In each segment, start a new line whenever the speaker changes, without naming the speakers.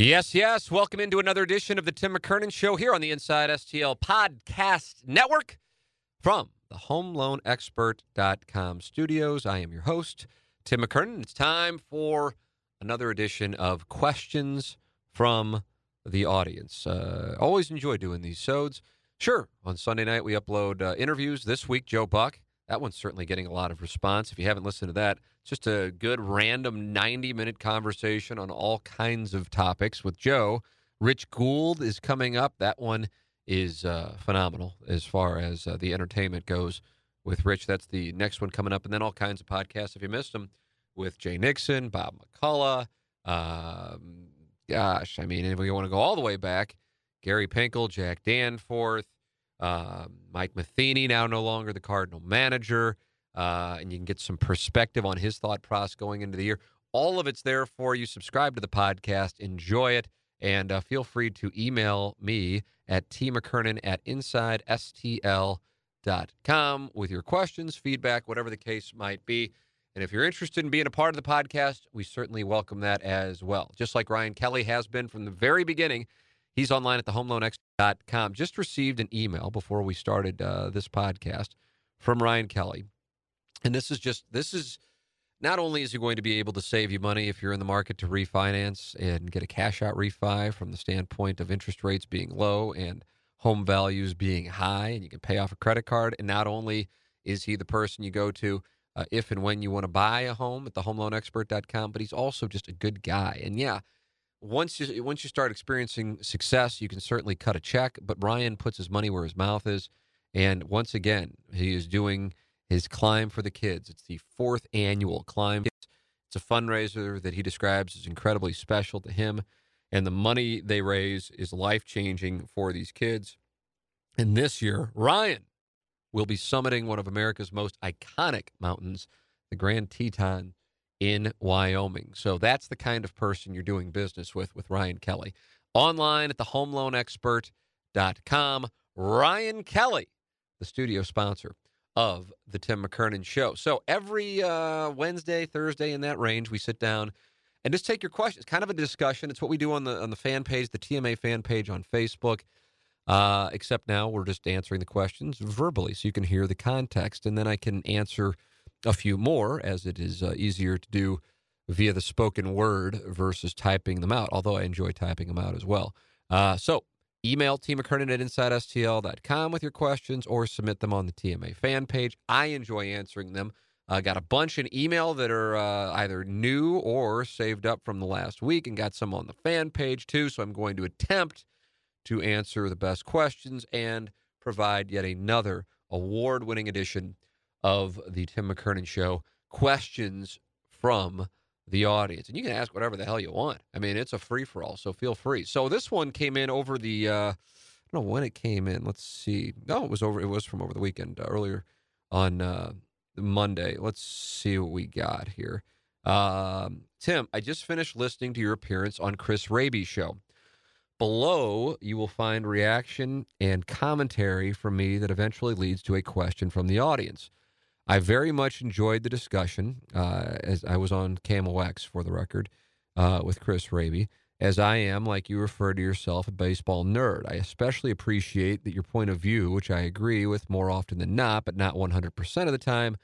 Yes, yes. Welcome into another edition of the Tim McKernan Show here on the Inside STL Podcast Network from the HomeLoanExpert.com studios. I am your host, Tim McKernan. It's time for another edition of Questions from the Audience. Uh, always enjoy doing these shows. Sure, on Sunday night we upload uh, interviews. This week, Joe Buck. That one's certainly getting a lot of response. If you haven't listened to that, just a good random 90 minute conversation on all kinds of topics with Joe. Rich Gould is coming up. That one is uh, phenomenal as far as uh, the entertainment goes with Rich. That's the next one coming up. And then all kinds of podcasts, if you missed them, with Jay Nixon, Bob McCulloch. Um, gosh, I mean, if we want to go all the way back, Gary Pinkel, Jack Danforth, uh, Mike Matheny, now no longer the Cardinal manager, uh, and you can get some perspective on his thought process going into the year. All of it's there for you. Subscribe to the podcast, enjoy it, and uh, feel free to email me at tmckernan at insidestl.com with your questions, feedback, whatever the case might be. And if you're interested in being a part of the podcast, we certainly welcome that as well. Just like Ryan Kelley has been from the very beginning. He's online at thehomeloanexpert.com. Just received an email before we started uh, this podcast from Ryan Kelley. And this is just, this is not only is he going to be able to save you money if you're in the market to refinance and get a cash out refi from the standpoint of interest rates being low and home values being high, and you can pay off a credit card. And not only is he the person you go to uh, if and when you want to buy a home at thehomeloanexpert.com, but he's also just a good guy. And yeah, once you once you start experiencing success, you can certainly cut a check. But Ryan puts his money where his mouth is, and once again, he is doing his climb for the kids. It's the fourth annual climb. It's a fundraiser that he describes as incredibly special to him, and the money they raise is life changing for these kids. And this year, Ryan will be summiting one of America's most iconic mountains, the Grand Teton in Wyoming. So that's the kind of person you're doing business with with Ryan Kelley. Online at thehomeloanexpert.com. Ryan Kelley, the studio sponsor of the Tim McKernan Show. So every uh, Wednesday, Thursday, in that range, we sit down and just take your questions. Kind of a discussion. It's what we do on the on the fan page, the TMA fan page on Facebook. Uh, except now we're just answering the questions verbally, so you can hear the context, and then I can answer a few more, as it is uh, easier to do via the spoken word versus typing them out. Although I enjoy typing them out as well. Uh, so email tmckernan at insidestl.com with your questions or submit them on the TMA fan page. I enjoy answering them. I uh, got a bunch in email that are uh, either new or saved up from the last week and got some on the fan page too. So I'm going to attempt to answer the best questions and provide yet another award winning edition of the Tim McKernan Show questions from the audience. And you can ask whatever the hell you want. I mean, it's a free for all, so feel free. So this one came in over the, uh, I don't know when it came in. Let's see. No, it was over, it was from over the weekend, uh, earlier on uh, Monday. Let's see what we got here. Um, Tim, I just finished listening to your appearance on Chris Raby's show. Below, you will find reaction and commentary from me that eventually leads to a question from the audience. I very much enjoyed the discussion uh, as I was on KMOX for the record uh, with Chris Raby. As I am, like you refer to yourself, a baseball nerd. I especially appreciate that your point of view, which I agree with more often than not, but not 100% of the time,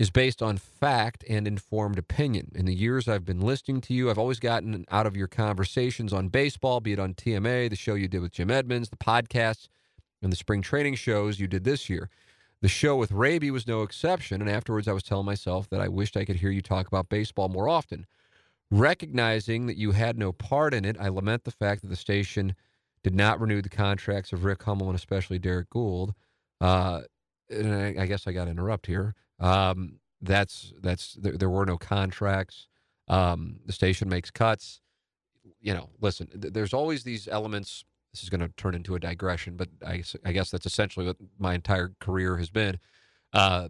is based on fact and informed opinion. In the years I've been listening to you, I've always gotten out of your conversations on baseball, be it on TMA, the show you did with Jim Edmonds, the podcasts, and the spring training shows you did this year. The show with Raby was no exception, and afterwards I was telling myself that I wished I could hear you talk about baseball more often. Recognizing that you had no part in it, I lament the fact that the station did not renew the contracts of Rick Hummel and especially Derrick Goold. Uh, and I, I guess I got to interrupt here. Um, that's that's there, there, were no contracts. Um, the station makes cuts. you know, listen, th- there's always these elements. This is going to turn into a digression, but I, I guess that's essentially what my entire career has been. Uh,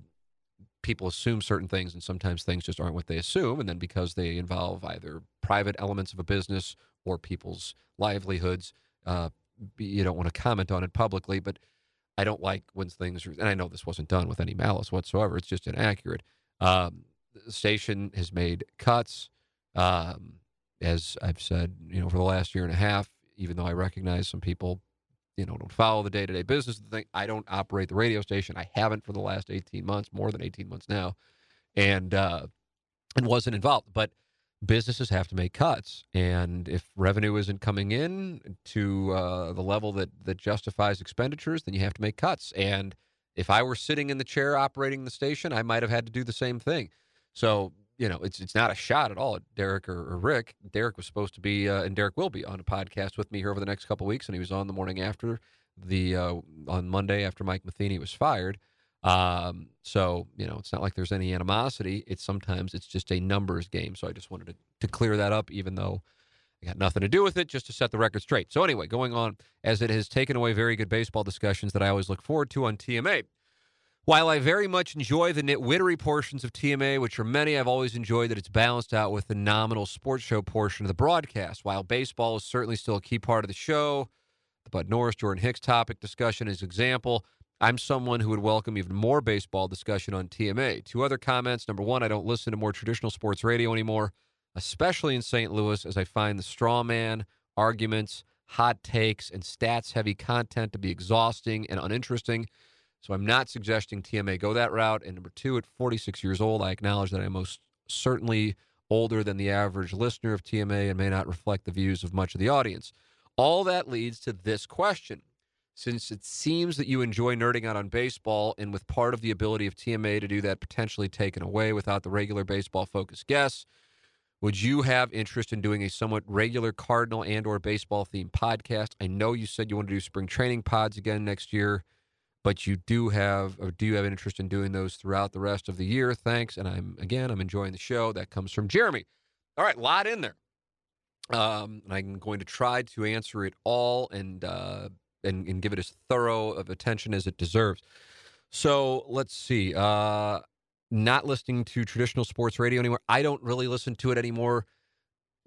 people assume certain things, and sometimes things just aren't what they assume. And then because they involve either private elements of a business or people's livelihoods, uh, you don't want to comment on it publicly. But I don't like when things, and I know this wasn't done with any malice whatsoever. It's just inaccurate. Um, the station has made cuts. Um, as I've said, you know, for the last year and a half, even though I recognize some people, you know, don't follow the day to day business of the thing, I don't operate the radio station. I haven't for the last 18 months, more than 18 months now, and uh, and wasn't involved. But businesses have to make cuts, and if revenue isn't coming in to uh, the level that that justifies expenditures, then you have to make cuts. And if I were sitting in the chair operating the station, I might have had to do the same thing. So you know, it's it's not a shot at all at Derrick or, or Rick. Derrick was supposed to be, uh, and Derrick will be on a podcast with me here over the next couple weeks, and he was on the morning after the uh, on Monday after Mike Matheny was fired. Um, so you know, it's not like there's any animosity. It's sometimes it's just a numbers game. So I just wanted to, to clear that up, even though I got nothing to do with it, just to set the record straight. So anyway, going on as it has taken away very good baseball discussions that I always look forward to on TMA. While I very much enjoy the nitwittery portions of TMA, which are many, I've always enjoyed that it's balanced out with the nominal sports show portion of the broadcast. While baseball is certainly still a key part of the show, the Bud Norris, Jordan Hicks topic discussion is example. I'm someone who would welcome even more baseball discussion on TMA. Two other comments. Number one, I don't listen to more traditional sports radio anymore, especially in St. Louis, as I find the straw man arguments, hot takes, and stats heavy content to be exhausting and uninteresting. So I'm not suggesting TMA go that route. And number two, at 46 years old, I acknowledge that I'm most certainly older than the average listener of TMA and may not reflect the views of much of the audience. All that leads to this question. Since it seems that you enjoy nerding out on baseball, and with part of the ability of TMA to do that potentially taken away without the regular baseball focused guests, would you have interest in doing a somewhat regular Cardinal and or baseball themed podcast? I know you said you want to do spring training pods again next year but you do have or do you have an interest in doing those throughout the rest of the year? Thanks. And I'm again, I'm enjoying the show. That comes from Jeremy. All right, lot in there. Um, and I'm going to try to answer it all and uh, and, and give it as thorough of attention as it deserves. So let's see. Uh, not listening to traditional sports radio anymore. I don't really listen to it anymore.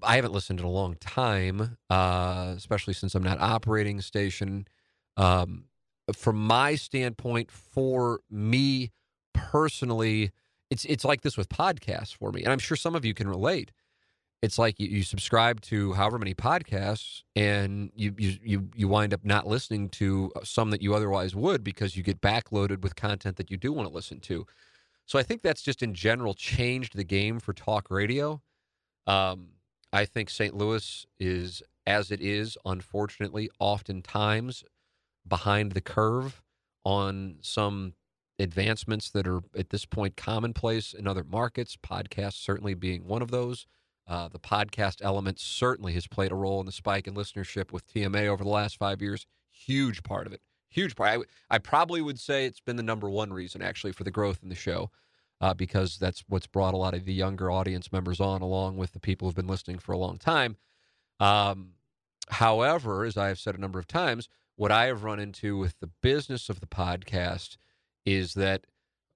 I haven't listened in a long time, uh, especially since I'm not operating station. Um, from my standpoint, for me personally, it's it's like this with podcasts for me, and I'm sure some of you can relate. It's like you, you subscribe to however many podcasts, and you, you you you wind up not listening to some that you otherwise would because you get backloaded with content that you do want to listen to. So I think that's just in general changed the game for talk radio. Um, I think St. Louis is as it is, unfortunately, oftentimes behind the curve on some advancements that are at this point commonplace in other markets, podcasts certainly being one of those. Uh, the podcast element certainly has played a role in the spike in listenership with TMA over the last five years. Huge part of it. Huge part. I, I probably would say it's been the number one reason, actually, for the growth in the show, uh, because that's what's brought a lot of the younger audience members on, along with the people who've been listening for a long time. Um, however, as I have said a number of times, what I have run into with the business of the podcast is that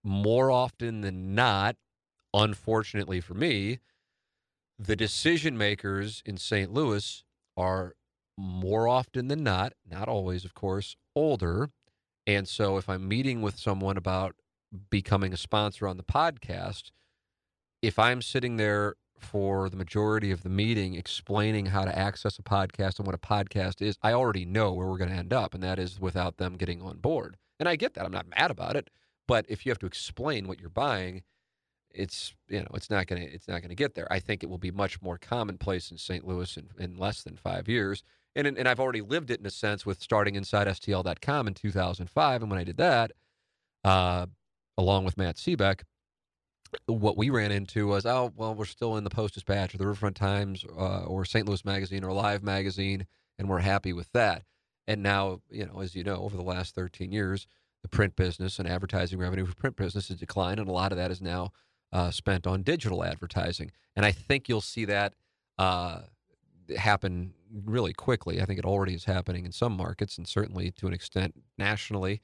more often than not, unfortunately for me, the decision makers in St. Louis are more often than not, not always, of course, older. And so if I'm meeting with someone about becoming a sponsor on the podcast, if I'm sitting there for the majority of the meeting explaining how to access a podcast and what a podcast is, I already know where we're going to end up, and that is without them getting on board. And I get that. I'm not mad about it. But if you have to explain what you're buying, it's you know it's not going to it's not to get there. I think it will be much more commonplace in St. Louis in, in less than five years. And and I've already lived it in a sense with starting inside STL.com in 2005, and when I did that, uh, along with Matt Seebeck, what we ran into was, oh, well, we're still in the Post Dispatch or the Riverfront Times uh, or St. Louis Magazine or Live Magazine, and we're happy with that. And now, you know, as you know, over the last 13 years, the print business and advertising revenue for print business has declined, and a lot of that is now uh, spent on digital advertising. And I think you'll see that uh, happen really quickly. I think it already is happening in some markets and certainly to an extent nationally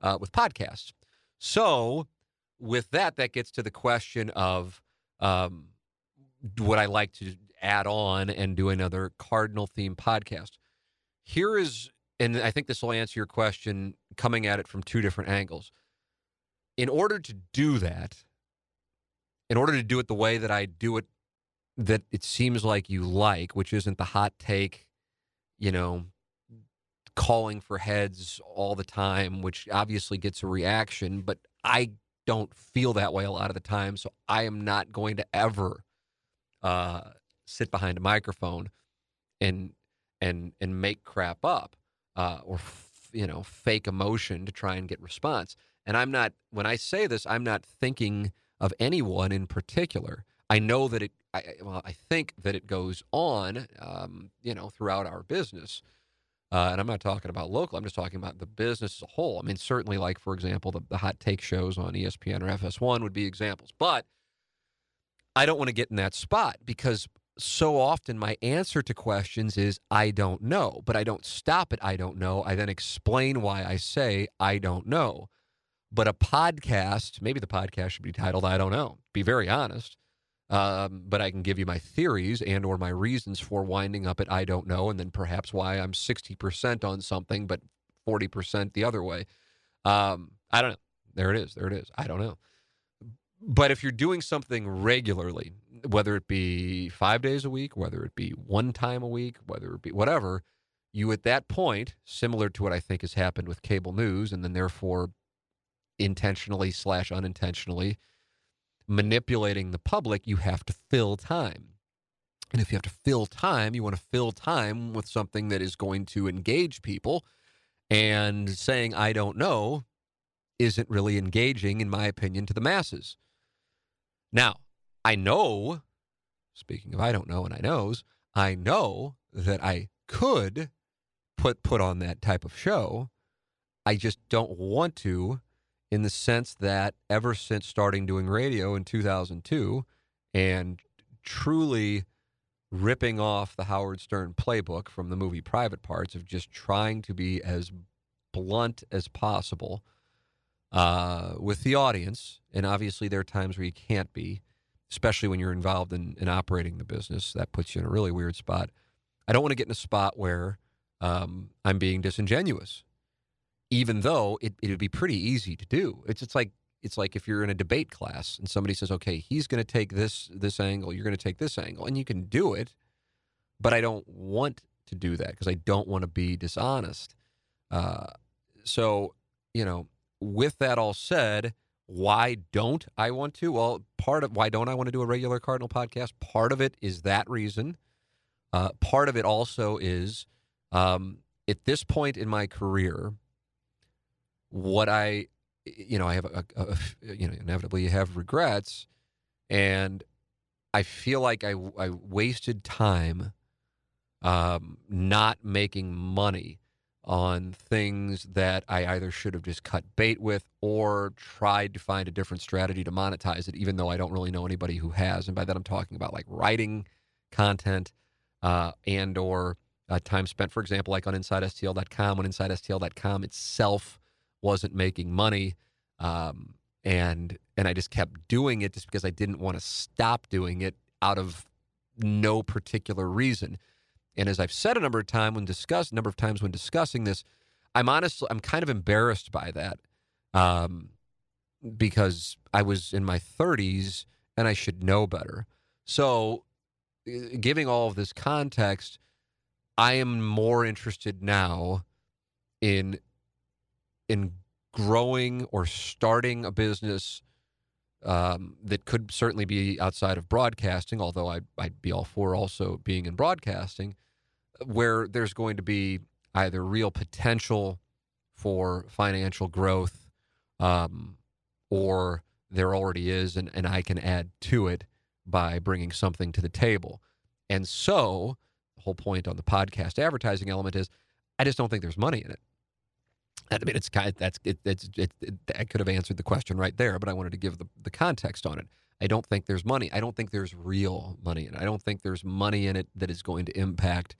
uh, with podcasts. So, with that, that gets to the question of um, would I like to add on and do another Cardinal theme podcast? Here is, and I think this will answer your question coming at it from two different angles. In order to do that, in order to do it the way that I do it, that it seems like you like, which isn't the hot take, you know, calling for heads all the time, which obviously gets a reaction, but I don't feel that way a lot of the time. So I am not going to ever uh, sit behind a microphone and and and make crap up uh, or f- you know fake emotion to try and get response. And I'm not when I say this, I'm not thinking of anyone in particular. I know that it. I, well, I think that it goes on, um, you know, throughout our business. Uh, and I'm not talking about local. I'm just talking about the business as a whole. I mean, certainly, like for example, the, the hot take shows on ESPN or FS1 would be examples. But I don't want to get in that spot because so often my answer to questions is I don't know. But I don't stop at I don't know. I then explain why I say I don't know. But a podcast, maybe the podcast should be titled I don't know. Be very honest. Um, but I can give you my theories and or my reasons for winding up at I don't know, and then perhaps why I'm 60% on something, but 40% the other way. Um, I don't know. There it is. There it is. I don't know. But if you're doing something regularly, whether it be five days a week, whether it be one time a week, whether it be whatever, you at that point, similar to what I think has happened with cable news, and then therefore intentionally slash unintentionally manipulating the public, you have to fill time. And if you have to fill time, you want to fill time with something that is going to engage people. And saying, I don't know, isn't really engaging, in my opinion, to the masses. Now, I know, speaking of I don't know and I knows, I know that I could put put on that type of show. I just don't want to in the sense that ever since starting doing radio in 2002 and truly ripping off the Howard Stern playbook from the movie Private Parts of just trying to be as blunt as possible uh, with the audience. And obviously, there are times where you can't be, especially when you're involved in, in operating the business. That puts you in a really weird spot. I don't want to get in a spot where um, I'm being disingenuous even though it it would be pretty easy to do. It's it's like it's like if you're in a debate class and somebody says, "Okay, he's going to take this this angle, you're going to take this angle," and you can do it, but I don't want to do that because I don't want to be dishonest. Uh, so you know, with that all said, why don't I want to? Well, part of why don't I want to do a regular Cardinal podcast? Part of it is that reason. Uh, part of it also is um, at this point in my career what I, you know, I have a, a, a, you know, inevitably you have regrets, and I feel like I I wasted time, um, not making money on things that I either should have just cut bait with or tried to find a different strategy to monetize it, even though I don't really know anybody who has. And by that I'm talking about like writing content uh, and or uh, time spent, for example, like on InsideSTL.com, when InsideSTL.com itself wasn't making money. Um, and and I just kept doing it just because I didn't want to stop doing it out of no particular reason. And as I've said a number of times when discuss number of times when discussing this, I'm honestly I'm kind of embarrassed by that um, because I was in my 30s and I should know better. So, uh, giving all of this context, I am more interested now in in growing or starting a business um, that could certainly be outside of broadcasting, although I'd, I'd be all for also being in broadcasting, where there's going to be either real potential for financial growth um, or there already is, and, and I can add to it by bringing something to the table. And so, the whole point on the podcast advertising element is I just don't think there's money in it. I mean, it's kind of, that's it, it's it, it, I could have answered the question right there, but I wanted to give the, the context on it. I don't think there's money. I don't think there's real money in it. I don't think there's money in it that is going to impact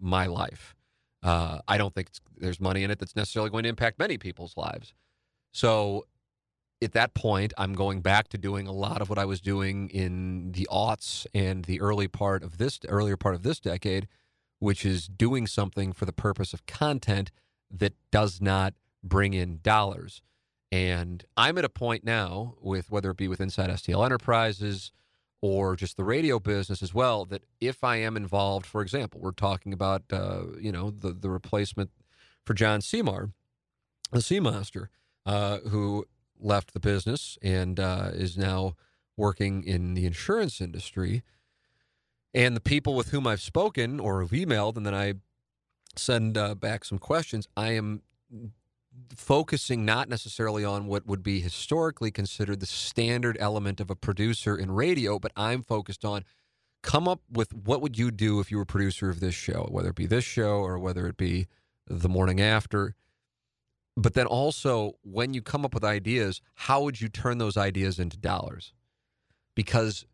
my life. Uh, I don't think there's money in it that's necessarily going to impact many people's lives. So at that point, I'm going back to doing a lot of what I was doing in the aughts and the early part of this earlier part of this decade, which is doing something for the purpose of content that does not bring in dollars. And I'm at a point now with whether it be with Inside STL Enterprises or just the radio business as well, that if I am involved, for example, we're talking about uh, you know the the replacement for John Seymour, the Seamaster, uh, who left the business and uh, is now working in the insurance industry. And the people with whom I've spoken or have emailed, and then I send uh, back some questions, I am focusing not necessarily on what would be historically considered the standard element of a producer in radio, but I'm focused on come up with what would you do if you were producer of this show, whether it be this show or whether it be the morning after. But then also, when you come up with ideas, how would you turn those ideas into dollars? Because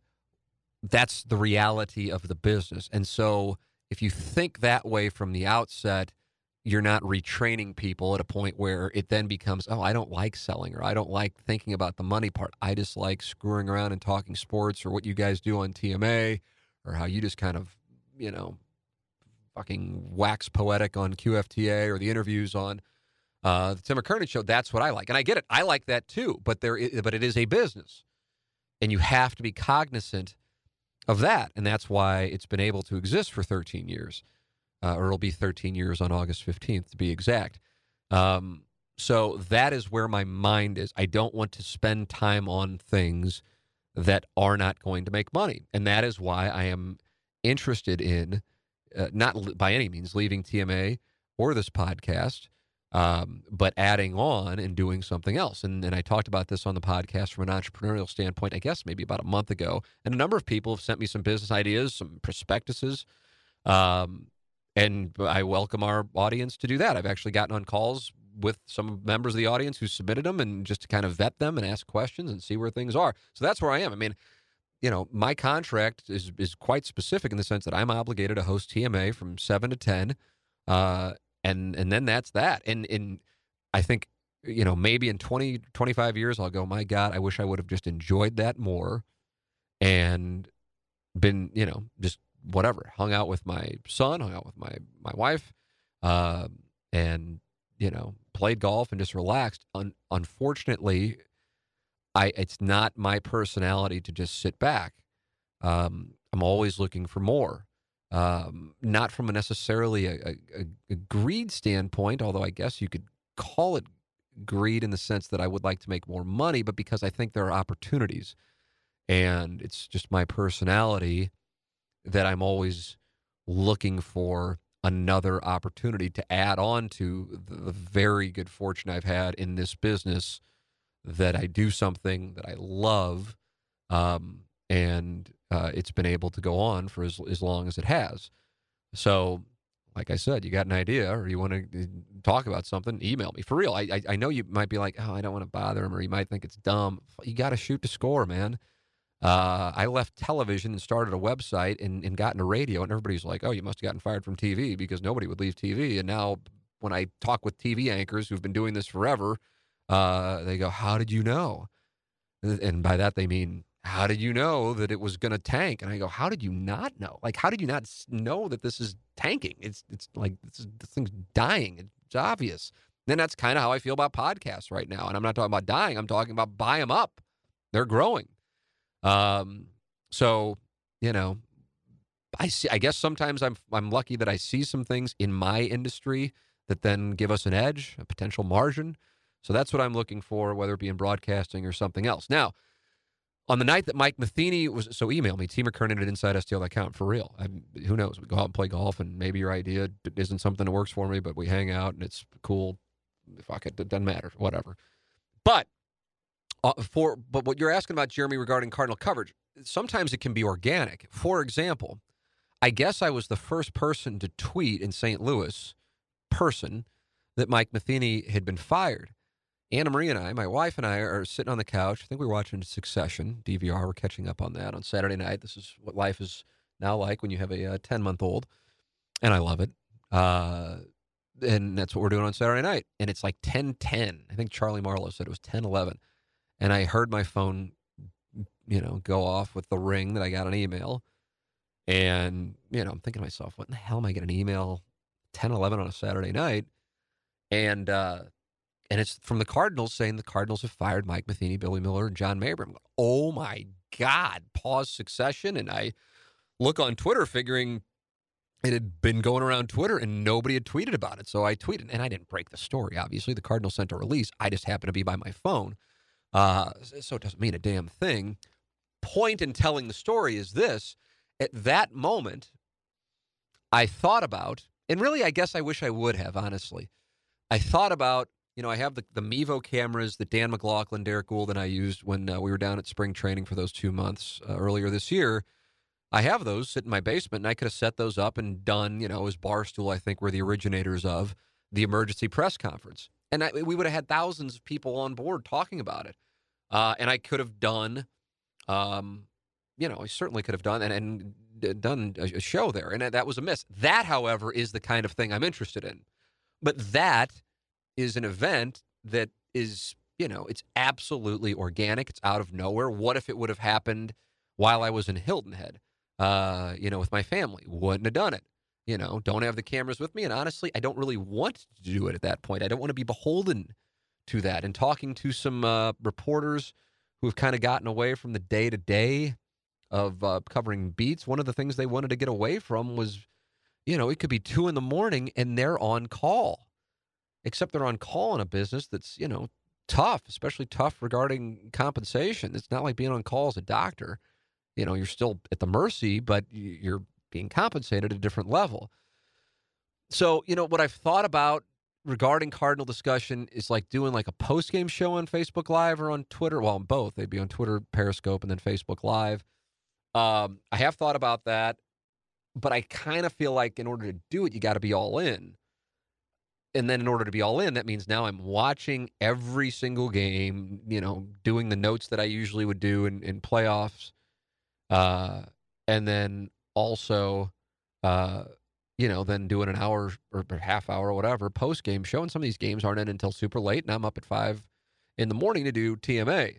that's the reality of the business. And so, if you think that way from the outset, you're not retraining people at a point where it then becomes, oh, I don't like selling or I don't like thinking about the money part. I just like screwing around and talking sports or what you guys do on TMA or how you just kind of, you know, fucking wax poetic on QFTA or the interviews on uh, the Tim McKernan show. That's what I like. And I get it. I like that too. But there, is, but it is a business. And you have to be cognizant of that. And that's why it's been able to exist for 13 years uh, or it'll be 13 years on August 15th to be exact. Um, so that is where my mind is. I don't want to spend time on things that are not going to make money. And that is why I am interested in, uh, not by any means leaving TMA or this podcast, um, but adding on and doing something else. And, and I talked about this on the podcast from an entrepreneurial standpoint, I guess maybe about a month ago. And a number of people have sent me some business ideas, some prospectuses. Um, and I welcome our audience to do that. I've actually gotten on calls with some members of the audience who submitted them and just to kind of vet them and ask questions and see where things are. So that's where I am. I mean, you know, my contract is is quite specific in the sense that I'm obligated to host TMA from 7 to 10 uh, and and then that's that. And in I think you know, maybe in 20 25 years I'll go, "My god, I wish I would have just enjoyed that more and been, you know, just whatever, hung out with my son, hung out with my my wife, uh, and you know, played golf and just relaxed. Un- unfortunately, I it's not my personality to just sit back. Um, I'm always looking for more. Um, not from a necessarily a, a, a, greed standpoint, although I guess you could call it greed in the sense that I would like to make more money, but because I think there are opportunities, and it's just my personality that I'm always looking for another opportunity to add on to the very good fortune I've had in this business that I do something that I love um, and uh, it's been able to go on for as, as long as it has. So, like I said, you got an idea or you want to uh, talk about something, email me. For real, I, I, I know you might be like, oh, I don't want to bother him or you might think it's dumb. You got to shoot to score, man. Uh, I left television and started a website and, and got into radio, and everybody's like, "Oh, you must have gotten fired from TV because nobody would leave TV." And now, when I talk with TV anchors who've been doing this forever, uh, they go, "How did you know?" And by that they mean, "How did you know that it was going to tank?" And I go, "How did you not know? Like, how did you not know that this is tanking? It's it's like this, is, this thing's dying. It's obvious." then that's kind of how I feel about podcasts right now. And I'm not talking about dying. I'm talking about buy them up. They're growing. Um, so you know, I see. I guess sometimes I'm I'm lucky that I see some things in my industry that then give us an edge, a potential margin. So that's what I'm looking for, whether it be in broadcasting or something else. Now, on the night that Mike Matheny was, so email me, T McKernan at InsideSTL.com for real. I'm, who knows? We go out and play golf, and maybe your idea isn't something that works for me, but we hang out and it's cool. Fuck it, it doesn't matter, whatever. But uh, for but what you're asking about, Jeremy, regarding Cardinal coverage, sometimes it can be organic. For example, I guess I was the first person to tweet in St. Louis, person, that Mike Matheny had been fired. Anna Marie and I, my wife and I, are sitting on the couch. I think we're watching Succession DVR. We're catching up on that on Saturday night. This is what life is now like when you have a ten month old, and I love it. Uh, and that's what we're doing on Saturday night. And it's like ten ten. I think Charlie Marlowe said it was 10 11. And I heard my phone, you know, go off with the ring that I got an email. And, you know, I'm thinking to myself, what in the hell am I getting an email 10 11 on a Saturday night? And, uh, and it's from the Cardinals saying the Cardinals have fired Mike Matheny, Billy Mueller, and John Mabry. oh my God, pause succession. And I look on Twitter figuring it had been going around Twitter and nobody had tweeted about it. So I tweeted, and I didn't break the story, obviously. The Cardinals sent a release. I just happened to be by my phone. Uh, so it doesn't mean a damn thing. Point in telling the story is this at that moment, I thought about, and really, I guess I wish I would have, honestly. I thought about, you know, I have the, the Mevo cameras that Dan McLaughlin, Derrick Goold, and I used when uh, we were down at spring training for those two months uh, earlier this year. I have those sit in my basement, and I could have set those up and done, you know, as Barstool, I think, were the originators of the emergency press conference. And I, we would have had thousands of people on board talking about it. Uh, and I could have done, um, you know, I certainly could have done and, and done a, a show there. And that was a miss. That, however, is the kind of thing I'm interested in. But that is an event that is, you know, it's absolutely organic. It's out of nowhere. What if it would have happened while I was in Hilton Head? uh, you know, with my family. Wouldn't have done it. You know, don't have the cameras with me. And honestly, I don't really want to do it at that point. I don't want to be beholden to that. And talking to some uh, reporters who have kind of gotten away from the day to day of uh, covering beats, one of the things they wanted to get away from was, you know, it could be two in the morning and they're on call. Except they're on call in a business that's, you know, tough, especially tough regarding compensation. It's not like being on call as a doctor you know, you're still at the mercy, but you're being compensated at a different level. So, you know, what I've thought about regarding Cardinal discussion is like doing like a post game show on Facebook Live or on Twitter. Well, on both. They'd be on Twitter, Periscope, and then Facebook Live. Um, I have thought about that, but I kind of feel like in order to do it, you got to be all in. And then in order to be all in, that means now I'm watching every single game, you know, doing the notes that I usually would do in, in playoffs uh, and then also, uh, you know, then doing an hour or half hour or whatever post game show. And some of these games aren't in until super late, and I'm up at five in the morning to do TMA.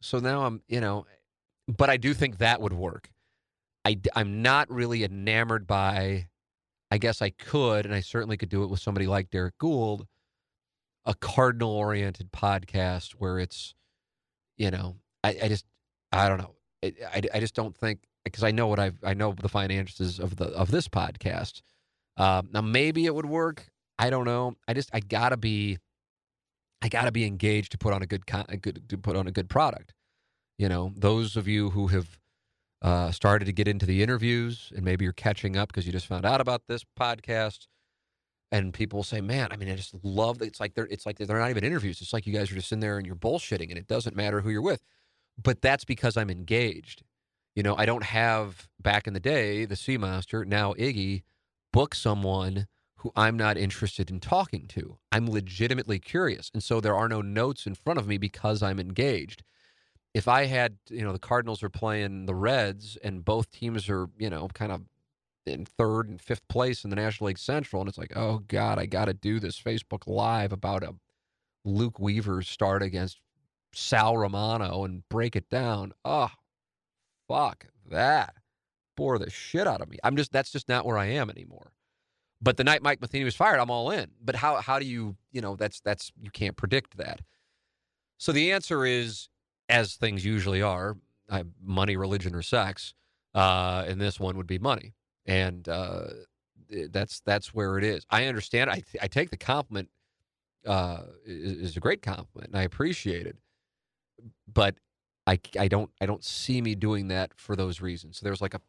So now I'm, you know, but I do think that would work. I, I'm not really enamored by, I guess I could, and I certainly could do it with somebody like Derrick Goold, a cardinal oriented podcast where it's, you know, I, I just, I don't know. I, I just don't think because I know what I've I know the finances of the of this podcast. Uh, now maybe it would work. I don't know. I just I gotta be I gotta be engaged to put on a good con- a good to put on a good product. You know, those of you who have uh, started to get into the interviews and maybe you're catching up because you just found out about this podcast and people say, "Man, I mean, I just love that. It's like they're it's like they're not even interviews. It's like you guys are just in there and you're bullshitting, and it doesn't matter who you're with." but that's because I'm engaged. You know, I don't have back in the day the Sea Master, now Iggy, book someone who I'm not interested in talking to. I'm legitimately curious. And so there are no notes in front of me because I'm engaged. If I had, you know, the Cardinals are playing the Reds and both teams are, you know, kind of in third and fifth place in the National League Central, and it's like, oh God, I got to do this Facebook Live about a Luke Weaver start against Sal Romano and break it down. Oh, fuck that. Bore the shit out of me. I'm just that's just not where I am anymore. But the night Mike Matheny was fired, I'm all in. But how how do you, you know, that's that's you can't predict that. So the answer is, as things usually are, money, religion, or sex. Uh, and this one would be money, and uh, that's that's where it is. I understand. I I take the compliment uh, is, is a great compliment, and I appreciate it but I, I don't I don't see me doing that for those reasons. So there's like a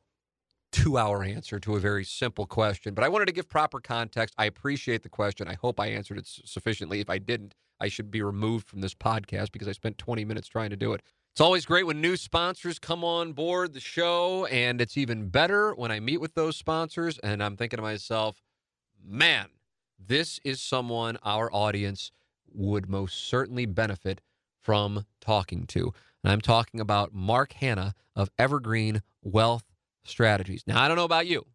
two hour answer to a very simple question, but I wanted to give proper context. I appreciate the question. I hope I answered it sufficiently. If I didn't, I should be removed from this podcast because I spent 20 minutes trying to do it. It's always great when new sponsors come on board the show, and it's even better when I meet with those sponsors and I'm thinking to myself, man, this is someone our audience would most certainly benefit from talking to. And I'm talking about Mark Hannah of Evergreen Wealth Strategies. Now, I don't know about you,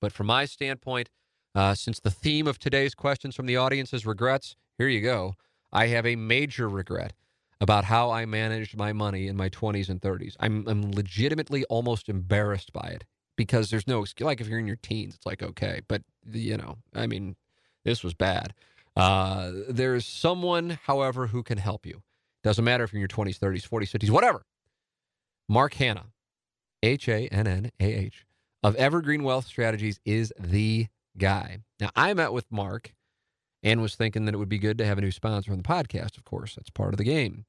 but from my standpoint, uh, since the theme of today's questions from the audience is regrets, here you go. I have a major regret about how I managed my money in my 20s and 30s. I'm, I'm legitimately almost embarrassed by it because there's no excuse. Like if you're in your teens, it's like, okay. But, you know, I mean, this was bad. Uh, there's someone, however, who can help you. Doesn't matter if you're in your 20s, 30s, 40s, 50s, whatever. Mark Hannah, H A N N A H, of Evergreen Wealth Strategies is the guy. Now, I met with Mark and was thinking that it would be good to have a new sponsor on the podcast, of course. That's part of the game.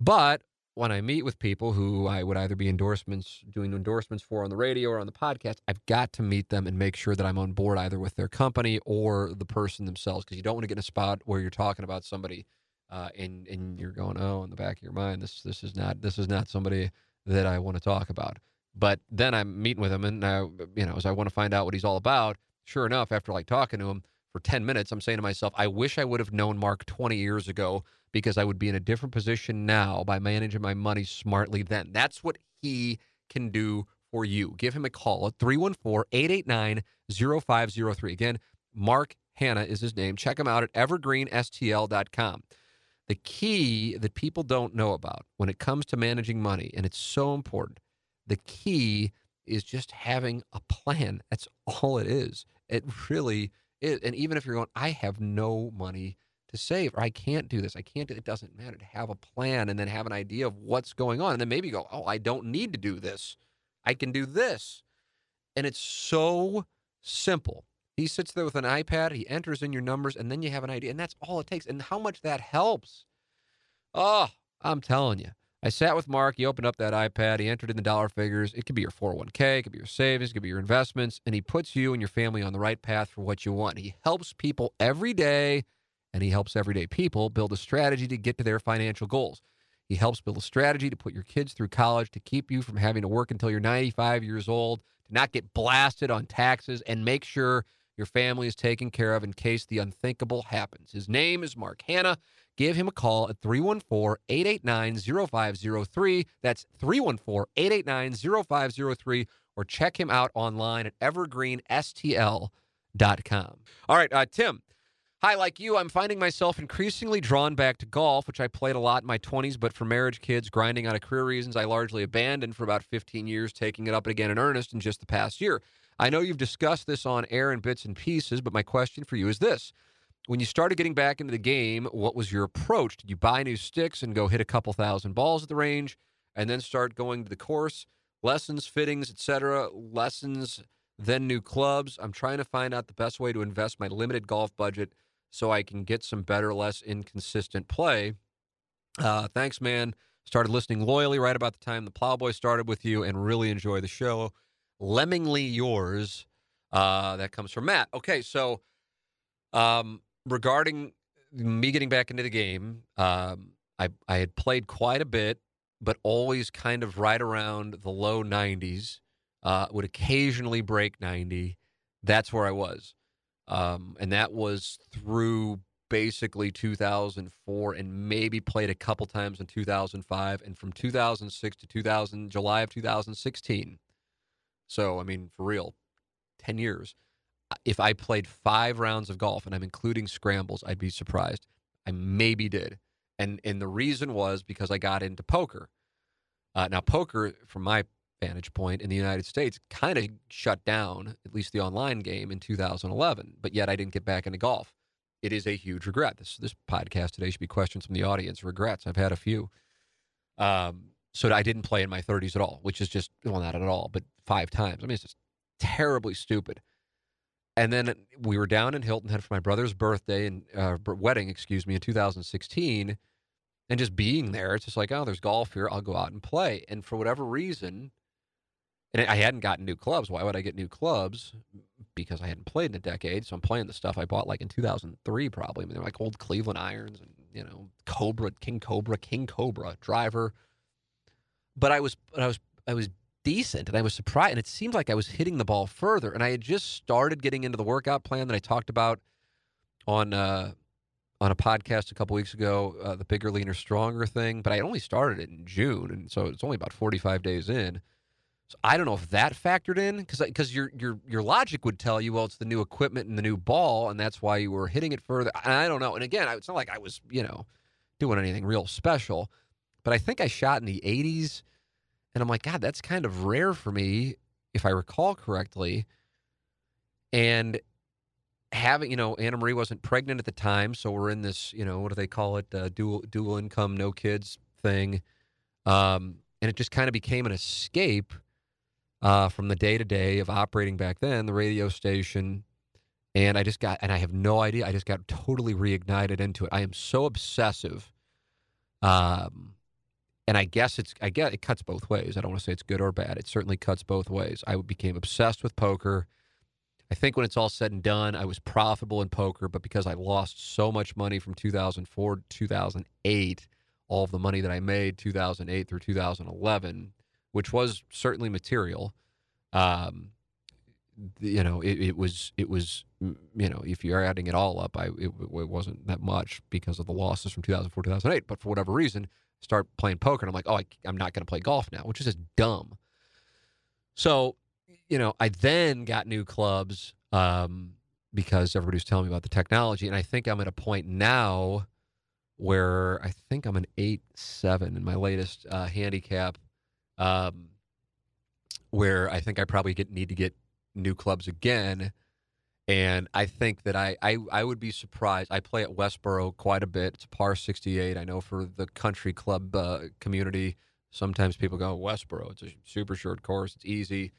But when I meet with people who I would either be endorsements, doing endorsements for on the radio or on the podcast, I've got to meet them and make sure that I'm on board either with their company or the person themselves because you don't want to get in a spot where you're talking about somebody uh, and and you're going, oh, in the back of your mind, this this is not this is not somebody that I want to talk about. But then I'm meeting with him, and I, you know, as I want to find out what he's all about. Sure enough, after like talking to him for 10 minutes, I'm saying to myself, I wish I would have known Mark 20 years ago because I would be in a different position now by managing my money smartly then. That's what he can do for you. Give him a call at 314 889 0503. Again, Mark Hannah is his name. Check him out at evergreenstl.com. The key that people don't know about when it comes to managing money, and it's so important, the key is just having a plan. That's all it is. It really is. And even if you're going, I have no money to save, or I can't do this, I can't do it doesn't matter to have a plan and then have an idea of what's going on. And then maybe go, oh, I don't need to do this. I can do this. And it's so simple. He sits there with an iPad, he enters in your numbers, and then you have an idea. And that's all it takes. And how much that helps. Oh, I'm telling you. I sat with Mark. He opened up that iPad. He entered in the dollar figures. It could be your 401k, it could be your savings, it could be your investments. And he puts you and your family on the right path for what you want. He helps people every day, and he helps everyday people build a strategy to get to their financial goals. He helps build a strategy to put your kids through college, to keep you from having to work until you're 95 years old, to not get blasted on taxes, and make sure your family is taken care of in case the unthinkable happens. His name is Mark Hannah. Give him a call at 314 889 0503. That's 314 889 0503. Or check him out online at evergreenstl.com. All right, uh, Tim. Hi, like you, I'm finding myself increasingly drawn back to golf, which I played a lot in my 20s, but for marriage, kids, grinding out of career reasons, I largely abandoned for about 15 years, taking it up again in earnest in just the past year. I know you've discussed this on air in bits and pieces, but my question for you is this. When you started getting back into the game, what was your approach? Did you buy new sticks and go hit a couple thousand balls at the range and then start going to the course? Lessons, fittings, etc. Lessons, then new clubs. I'm trying to find out the best way to invest my limited golf budget so I can get some better, less inconsistent play. Uh, thanks, man. Started listening loyally right about the time the Plowboy started with you and really enjoy the show. Lemmingly yours. Uh, that comes from Matt. Okay, so um, regarding me getting back into the game, um, I I had played quite a bit, but always kind of right around the low 90s. Uh, would occasionally break 90. That's where I was, um, and that was through basically 2004 and maybe played a couple times in 2005 and from 2006 to 2000 July of 2016 so, I mean, for real, 10 years. If I played five rounds of golf and I'm including scrambles, I'd be surprised. I maybe did. And, and the reason was because I got into poker. Uh, now, poker, from my vantage point in the United States, kind of shut down, at least the online game, in 2011. But yet I didn't get back into golf. It is a huge regret. This this podcast today should be questions from the audience. Regrets. I've had a few. Um, so I didn't play in my 30s at all, which is just, well, not at all, but five times. I mean, it's just terribly stupid. And then we were down in Hilton Head for my brother's birthday and uh, wedding, excuse me, in 2016. And just being there, it's just like, oh, there's golf here. I'll go out and play. And for whatever reason, and I hadn't gotten new clubs. Why would I get new clubs? Because I hadn't played in a decade. So I'm playing the stuff I bought like in 2003, probably. I mean, they're like old Cleveland irons and, you know, Cobra, King Cobra, King Cobra driver but I was I was I was decent and I was surprised and it seemed like I was hitting the ball further and I had just started getting into the workout plan that I talked about on uh, on a podcast a couple weeks ago, uh, the bigger, leaner, stronger thing, but I only started it in June, and so it's only about 45 days in. So I don't know if that factored in because because your your your logic would tell you, well, it's the new equipment and the new ball, and that's why you were hitting it further. And I don't know. And again, it's not like I was you know doing anything real special, but I think I shot in the 80s, and I'm like, God, that's kind of rare for me, if I recall correctly. And having, you know, Anna Marie wasn't pregnant at the time, so we're in this, you know, what do they call it, uh, dual dual income, no kids thing, um, and it just kind of became an escape uh, from the day to day of operating back then, the radio station. And I just got, and I have no idea. I just got totally reignited into it. I am so obsessive. Um, and I guess it's, I get it cuts both ways. I don't want to say it's good or bad. It certainly cuts both ways. I became obsessed with poker. I think when it's all said and done, I was profitable in poker, but because I lost so much money from 2004 to 2008, all of the money that I made 2008 through 2011 which was certainly material. Um, you know, it, it, was it was you know if you're adding it all up, I it, it, wasn't that much because of the losses from 2004 2008. But for whatever reason, start playing poker, and I'm like, oh, I, am not going to play golf now, which is just dumb. So, you know, I then got new clubs um, because everybody was telling me about the technology, and I think I'm at a point now where I think I'm an eight seven in my latest uh, handicap um, where I think I probably get need to get new clubs again. And I think that I, I, I would be surprised. I play at Westborough quite a bit. It's a par 68. I know for the country club uh, community, sometimes people go, Westborough, it's a super short course. It's easy.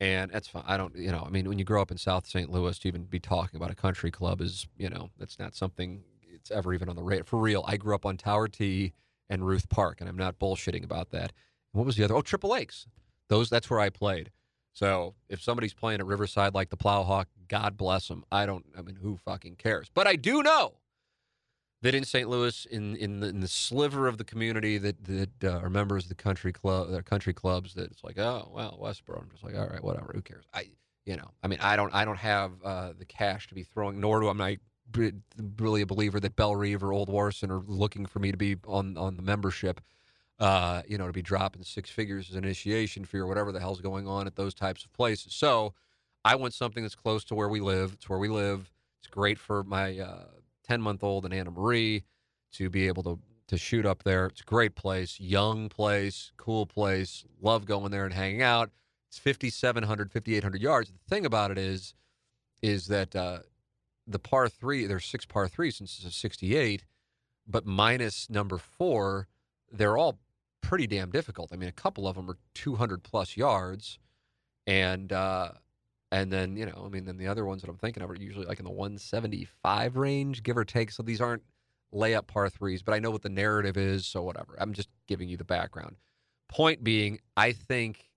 And that's fine. I don't, you know, I mean, when you grow up in South St. Louis, to even be talking about a country club is, you know, that's not something it's ever even on the radar. For real, I grew up on Tower Tee and Ruth Park, and I'm not bullshitting about that. What was the other? Oh, Triple Lakes. Those that's where I played. So if somebody's playing at Riverside like the Plowhawk, God bless them. I don't. I mean, who fucking cares? But I do know that in St. Louis, in in the, in the sliver of the community that that uh, are members of the country club, their country clubs, that it's like, oh well, Westborough. I'm just like, all right, whatever. Who cares? I, you know, I mean, I don't, I don't have uh, the cash to be throwing, nor do I'm not really a believer that Bellerive or Old Warson are looking for me to be on on the membership uh, you know, to be dropping six figures as an initiation fee or whatever the hell's going on at those types of places. So I want something that's close to where we live. It's where we live. It's great for my 10 uh, month old and Anna Marie to be able to, to shoot up there. It's a great place, young place, cool place. Love going there and hanging out. It's 5,700, 5,800 yards. The thing about it is, is that uh, the par three, there's six par threes since it's a 68, but minus number four, they're all pretty damn difficult. I mean, a couple of them are 200 plus yards, and uh, and then you know, I mean, then the other ones that I'm thinking of are usually like in the 175 range, give or take. So these aren't layup par threes, but I know what the narrative is, so whatever. I'm just giving you the background. Point being, I think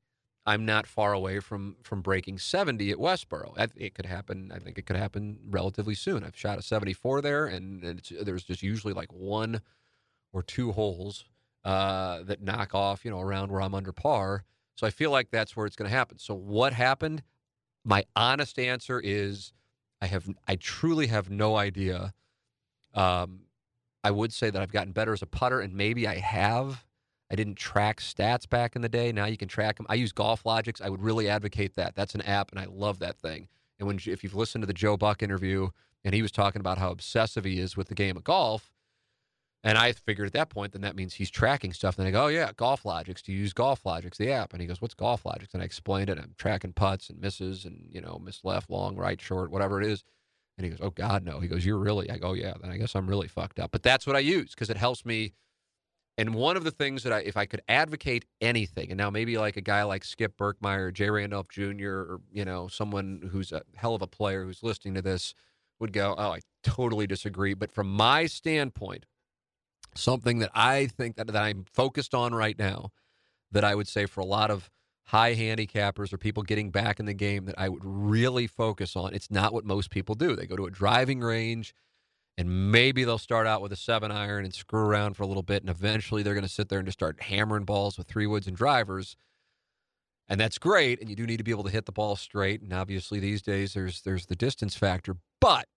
I'm not far away from from breaking 70 at Westborough. It could happen. I think it could happen relatively soon. I've shot a 74 there, and there's just usually like one or two holes uh, that knock off, you know, around where I'm under par. So I feel like that's where it's going to happen. So what happened? My honest answer is I have I truly have no idea. Um, I would say that I've gotten better as a putter, and maybe I have. I didn't track stats back in the day. Now you can track them. I use GolfLogix. I would really advocate that. That's an app, and I love that thing. And when if you've listened to the Joe Buck interview, and he was talking about how obsessive he is with the game of golf, and I figured at that point, then that means he's tracking stuff. Then I go, oh, yeah, GolfLogix. Do you use GolfLogix, the app? And he goes, what's GolfLogix? And I explained it. I'm tracking putts and misses and, you know, miss left, long, right, short, whatever it is. And he goes, oh, God, no. He goes, you're really, I go, yeah, then I guess I'm really fucked up. But that's what I use because it helps me. And one of the things that I, if I could advocate anything, and now maybe like a guy like Skip Berkmeyer, Jay Randolph Jr., or, you know, someone who's a hell of a player who's listening to this would go, oh, I totally disagree. But from my standpoint, something that I think that, that I'm focused on right now that I would say for a lot of high handicappers or people getting back in the game that I would really focus on. It's not what most people do. They go to a driving range and maybe they'll start out with a seven iron and screw around for a little bit and eventually they're going to sit there and just start hammering balls with three woods and drivers. And that's great and you do need to be able to hit the ball straight and obviously these days there's there's the distance factor, but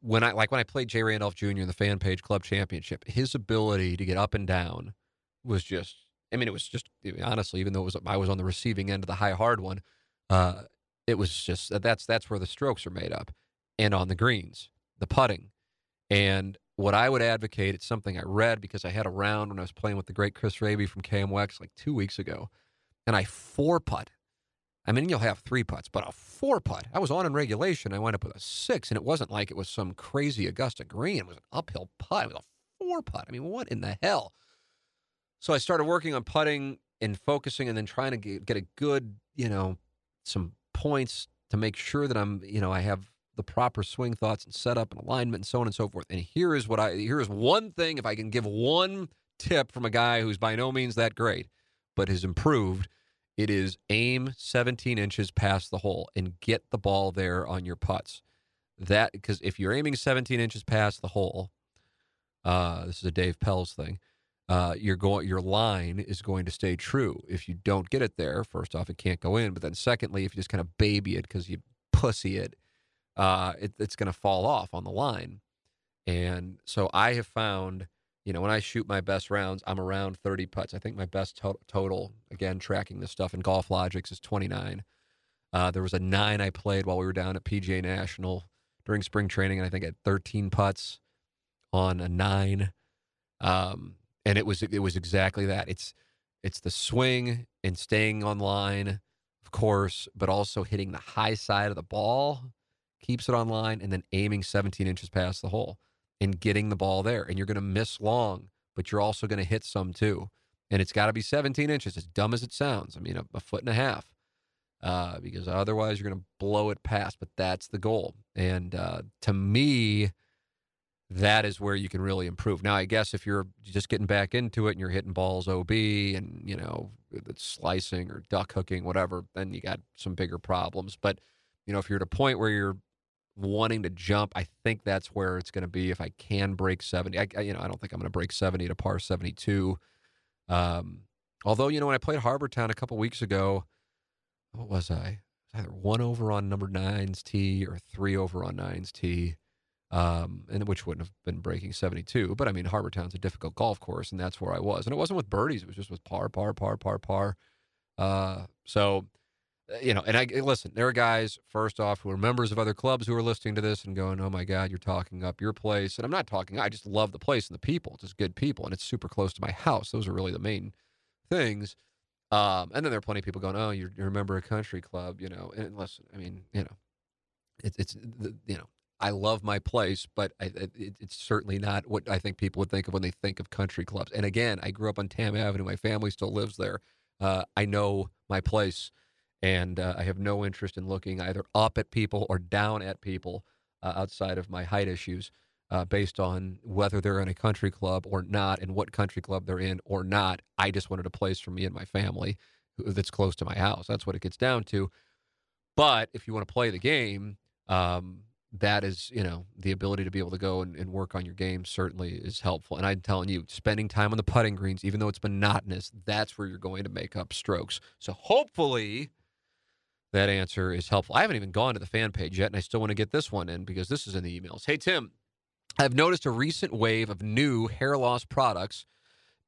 when I like when I played Jay Randolph Jr. in the Fan Page Club Championship, his ability to get up and down was just. I mean, it was just honestly, even though it was I was on the receiving end of the high hard one, uh, it was just that's that's where the strokes are made up, and on the greens, the putting, and what I would advocate. It's something I read because I had a round when I was playing with the great Chris Raby from KMOX like two weeks ago, and I four putt I mean, you'll have three putts, but a four putt. I was on in regulation. I wound up with a six, and it wasn't like it was some crazy Augusta green. It was an uphill putt. It was a four putt. I mean, what in the hell? So I started working on putting and focusing, and then trying to get, get a good, you know, some points to make sure that I'm, you know, I have the proper swing thoughts and setup and alignment and so on and so forth. And here is what I here is one thing. If I can give one tip from a guy who's by no means that great, but has improved it is aim 17 inches past the hole and get the ball there on your putts. That because if you're aiming 17 inches past the hole, uh, this is a Dave Pelz's thing. Uh, you're going, your line is going to stay true. If you don't get it there, first off, it can't go in. But then, secondly, if you just kind of baby it because you pussy it, uh, it it's going to fall off on the line. And so I have found you know, when I shoot my best rounds, I'm around 30 putts. I think my best to- total, again, tracking this stuff in GolfLogix is 29. Uh, there was a nine I played while we were down at PGA National during spring training, and I think I had 13 putts on a nine. Um, and it was it was exactly that. It's it's the swing and staying on line, of course, but also hitting the high side of the ball, keeps it on line, and then aiming 17 inches past the hole and getting the ball there. And you're going to miss long, but you're also going to hit some too. And it's got to be 17 inches, as dumb as it sounds. I mean, a, a foot and a half, uh, because otherwise you're going to blow it past. But that's the goal. And uh, to me, that is where you can really improve. Now, I guess if you're just getting back into it and you're hitting balls OB and, you know, slicing or duck hooking, whatever, then you got some bigger problems. But, you know, if you're at a point where you're wanting to jump, I think that's where it's going to be. If I can break 70, I, I you know, I don't think I'm going to break 70 to par 72. Um, although, you know, when I played Harbour Town a couple weeks ago, what was I? Either one over on number nine's tee or three over on nine's tee, um, and which wouldn't have been breaking 72. But I mean, Harbour Town's a difficult golf course, and that's where I was. And it wasn't with birdies; it was just with par, par, par, par, par. Uh, so you know, and I listen, there are guys, first off, who are members of other clubs who are listening to this and going, oh my God, you're talking up your place. And I'm not talking, I just love the place and the people. Just good people and it's super close to my house. Those are really the main things. Um, and then there are plenty of people going, oh, you're, you're a member of a country club, you know. And listen, I mean, you know, it, it's, the, you know, I love my place, but I, it, it's certainly not what I think people would think of when they think of country clubs. And again, I grew up on Tamm Avenue. My family still lives there. Uh, I know my place and uh, I have no interest in looking either up at people or down at people uh, outside of my height issues uh, based on whether they're in a country club or not and what country club they're in or not. I just wanted a place for me and my family that's close to my house. That's what it gets down to. But if you want to play the game, um, that is, you know, the ability to be able to go and, and, work on your game certainly is helpful. And I'm telling you, spending time on the putting greens, even though it's monotonous, that's where you're going to make up strokes. So hopefully that answer is helpful. I haven't even gone to the fan page yet, and I still want to get this one in because this is in the emails. Hey, Tim, I've noticed a recent wave of new hair loss products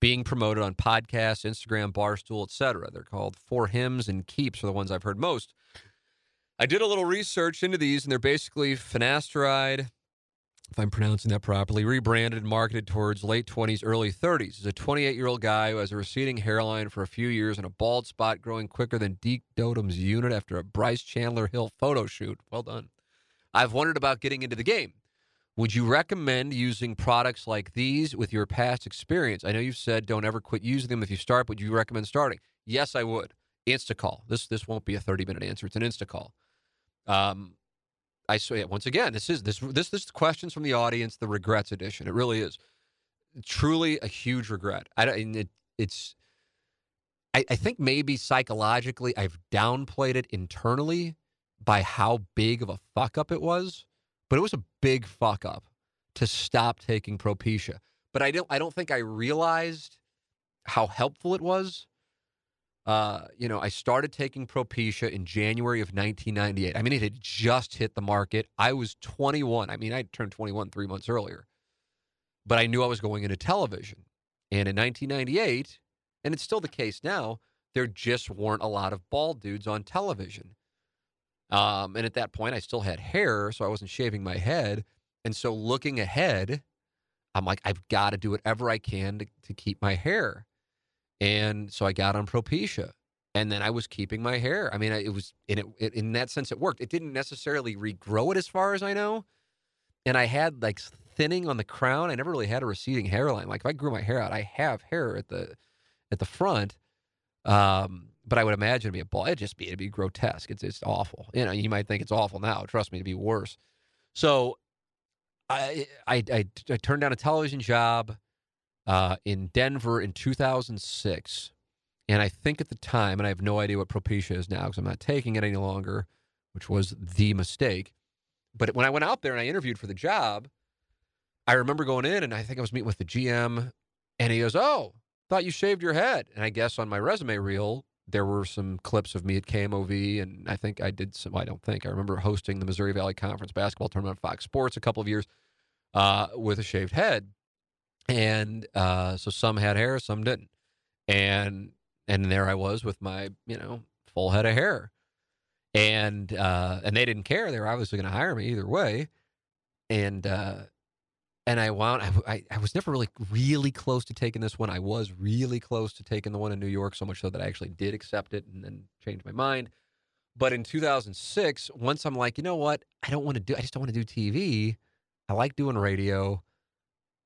being promoted on podcasts, Instagram, Barstool, etc. They're called For Hims and Keeps are the ones I've heard most. I did a little research into these, and they're basically finasteride, if I'm pronouncing that properly, rebranded and marketed towards late 20s, early 30s. He's a 28 year old guy who has a receding hairline for a few years and a bald spot growing quicker than Deke Dotum's unit after a Bryce Chandler Hill photo shoot. Well done. I've wondered about getting into the game. Would you recommend using products like these with your past experience? I know you've said don't ever quit using them if you start, but would you recommend starting? Yes, I would. Instacall. This this won't be a 30 minute answer. It's an Instacall. Um, I say once again, this is this this this questions from the audience, the regrets edition. It really is truly a huge regret. I don't. It, it's. I, I think maybe psychologically I've downplayed it internally by how big of a fuck up it was, but it was a big fuck up to stop taking Propecia. But I don't. I don't think I realized how helpful it was Uh, you know, I started taking Propecia in January of 1998. I mean, it had just hit the market. I was 21. I mean, I turned 21 three months earlier, but I knew I was going into television. And in 1998, and it's still the case now, there just weren't a lot of bald dudes on television. Um, and at that point, I still had hair, so I wasn't shaving my head. And so looking ahead, I'm like, I've got to do whatever I can to, to keep my hair. And so I got on Propecia. And then I was keeping my hair. I mean, it was in it, it in that sense it worked. It didn't necessarily regrow it as far as I know. And I had like thinning on the crown. I never really had a receding hairline. Like if I grew my hair out, I have hair at the at the front. Um, but I would imagine it'd be a ball. It'd just be it'd be grotesque. It's it's awful. You know, you might think it's awful now. Trust me, it'd be worse. So I I I, I turned down a television job uh, in Denver in 2006, and I think at the time, and I have no idea what Propecia is now because I'm not taking it any longer, which was the mistake. But when I went out there and I interviewed for the job, I remember going in and I think I was meeting with the GM, and he goes, "Oh, thought you shaved your head." And I guess on my resume reel there were some clips of me at KMOV, and I think I did some. I don't think I remember hosting the Missouri Valley Conference basketball tournament on Fox Sports a couple of years uh, with a shaved head, and uh, so some had hair, some didn't, and and there I was with my you know full head of hair, and uh, and they didn't care. They were obviously going to hire me either way, and uh, and I wound. I, I, I was never really really close to taking this one. I was really close to taking the one in New York, so much so that I actually did accept it and then changed my mind. But in 2006, once I'm like, you know what, I don't want to do. I just don't want to do TV. I like doing radio.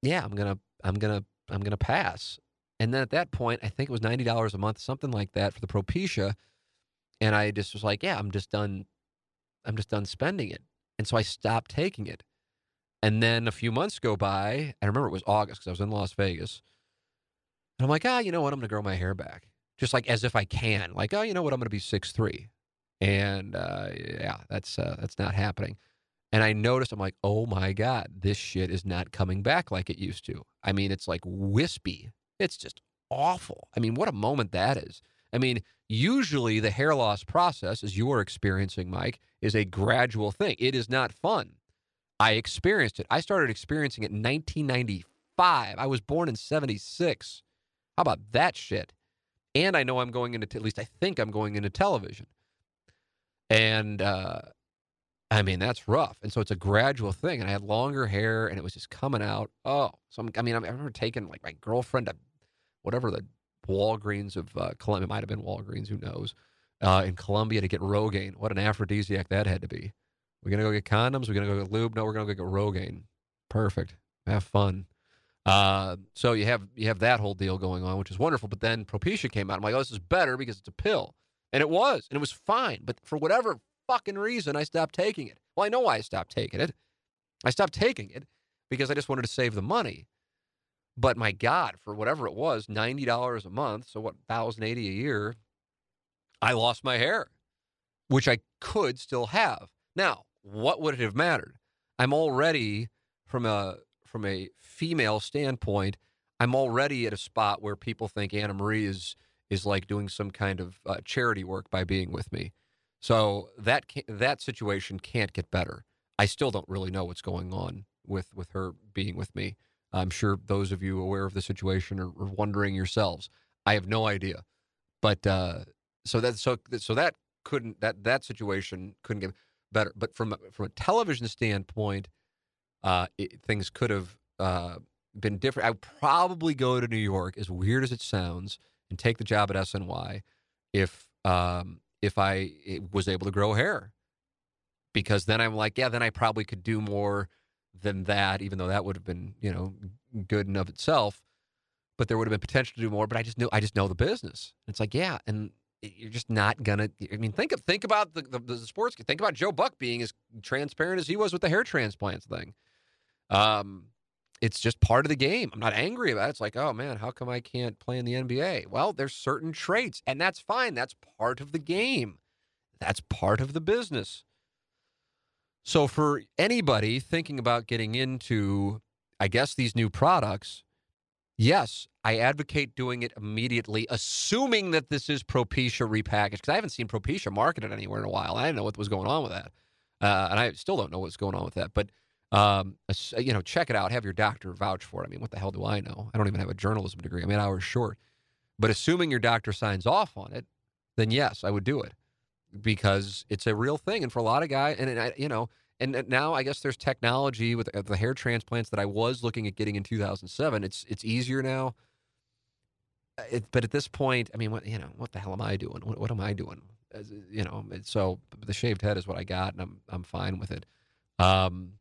Yeah, I'm gonna I'm gonna I'm gonna pass. And then at that point, I think it was ninety dollars a month, something like that, for the Propecia. And I just was like, yeah, I'm just done. I'm just done spending it. And so I stopped taking it. And then a few months go by. I remember it was August because I was in Las Vegas. And I'm like, ah, you know what? I'm going to grow my hair back. Just like as if I can. Like, oh, you know what? I'm going to be six three. And uh, yeah, that's uh, that's not happening. And I noticed, I'm like, oh my God, this shit is not coming back like it used to. I mean, it's like wispy. It's just awful. I mean, what a moment that is. I mean, usually the hair loss process, as you are experiencing, Mike, is a gradual thing. It is not fun. I experienced it. I started experiencing it in 1995. I was born in 76. How about that shit? And I know I'm going into, at least I think I'm going into television. And, uh, I mean, that's rough. And so it's a gradual thing. And I had longer hair and it was just coming out. Oh, so I'm, i mean, I remember taking like my girlfriend to whatever the Walgreens of uh, Columbia, might have been Walgreens, who knows, uh, in Columbia to get Rogaine. What an aphrodisiac that had to be. We're going to go get condoms. We're going to go get lube. No, we're going to go get Rogaine. Perfect. Have fun. Uh, so you have you have that whole deal going on, which is wonderful. But then Propecia came out. I'm like, oh, this is better because it's a pill, and it was, and it was fine. But for whatever fucking reason, I stopped taking it. Well, I know why I stopped taking it. I stopped taking it because I just wanted to save the money. But my God, for whatever it was, ninety dollars a month, so what, thousand eighty a year, I lost my hair, which I could still have. Now, what would it have mattered? I'm already from a from a female standpoint, I'm already at a spot where people think Anna Marie is is like doing some kind of uh, charity work by being with me. So that that situation can't get better. I still don't really know what's going on with with her being with me. I'm sure those of you aware of the situation are, are wondering yourselves. I have no idea, but uh, so that so so that couldn't that that situation couldn't get better. But from from a television standpoint, uh, it, things could have uh, been different. I would probably go to New York, as weird as it sounds, and take the job at SNY if um, if I was able to grow hair. Because then I'm like, yeah, then I probably could do more than that, even though that would have been, you know, good in of itself. But there would have been potential to do more. But I just knew, I just know the business. It's like, yeah, and you're just not gonna. I mean, think of think about the, the, the sports. Think about Joe Buck being as transparent as he was with the hair transplants thing. Um, it's just part of the game. I'm not angry about it. It's like, oh man, how come I can't play in the NBA? Well, there's certain traits, and that's fine. That's part of the game. That's part of the business. So for anybody thinking about getting into, I guess, these new products, yes, I advocate doing it immediately, assuming that this is Propecia repackaged. Because I haven't seen Propecia marketed anywhere in a while. I didn't know what was going on with that, uh, and I still don't know what's going on with that. But um, you know, check it out. Have your doctor vouch for it. I mean, what the hell do I know? I don't even have a journalism degree. I'm eight hours short. But assuming your doctor signs off on it, then yes, I would do it because it's a real thing. And for a lot of guys, and, and you know, and now I guess there's technology with uh, the hair transplants that I was looking at getting in 2007. It's it's easier now. It, but at this point, I mean, what you know, what the hell am I doing? What, what am I doing? As, you know, so the shaved head is what I got, and I'm I'm fine with it. Um,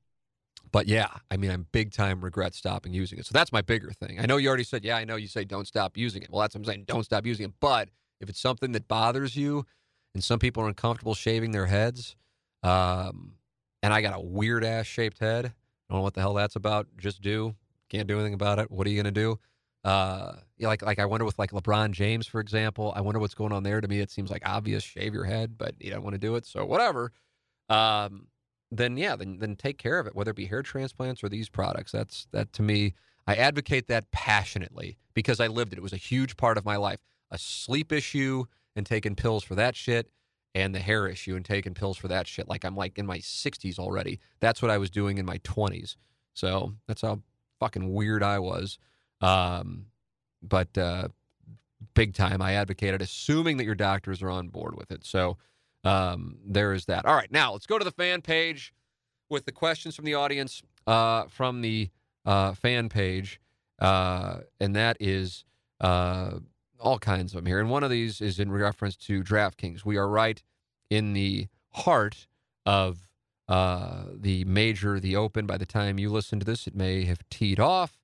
but yeah, I mean, I'm big time regret stopping using it. So that's my bigger thing. I know you already said, yeah, I know you say don't stop using it. Well, that's what I'm saying. Don't stop using it. But if it's something that bothers you, and some people are uncomfortable shaving their heads, um, and I got a weird ass shaped head. I don't know what the hell that's about. Just do. Can't do anything about it. What are you gonna do? Uh, like like I wonder with like LeBron James, for example. I wonder what's going on there. To me, it seems like obvious. Shave your head, but you don't want to do it. So whatever. Um, then yeah, then then take care of it. Whether it be hair transplants or these products. That's that to me. I advocate that passionately because I lived it. It was a huge part of my life. A sleep issue and taking pills for that shit and the hair issue and taking pills for that shit. Like I'm like in my 60s already. That's what I was doing in my 20s. So that's how fucking weird I was. Um, but uh, big time, I advocated, assuming that your doctors are on board with it. So um, there is that. All right, now let's go to the fan page with the questions from the audience uh, from the uh, fan page, uh, and that is uh, all kinds of them here. And one of these is in reference to DraftKings. We are right in the heart of uh, the major, the Open. By the time you listen to this, it may have teed off,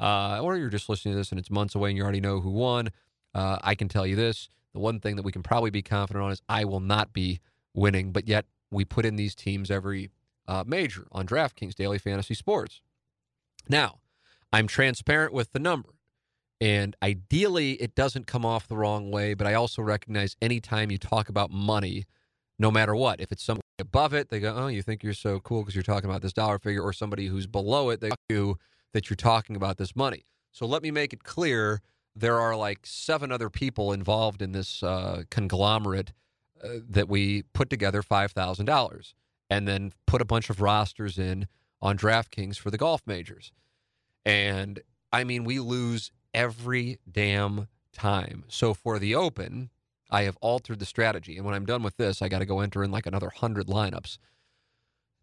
uh, or you're just listening to this and it's months away and you already know who won. I can tell you this: the one thing that we can probably be confident on is I will not be winning. But yet we put in these teams every uh, major on DraftKings Daily Fantasy Sports. Now, I'm transparent with the number. And ideally, it doesn't come off the wrong way, but I also recognize anytime you talk about money, no matter what, if it's somebody above it, they go, Oh, you think you're so cool because you're talking about this dollar figure, or somebody who's below it, they go, that you're talking about this money. So let me make it clear there are like seven other people involved in this uh, conglomerate uh, that we put together $5,000 and then put a bunch of rosters in on DraftKings for the golf majors. And I mean, we lose every damn time. So for the Open, I have altered the strategy. And when I'm done with this, I got to go enter in like another 100 lineups.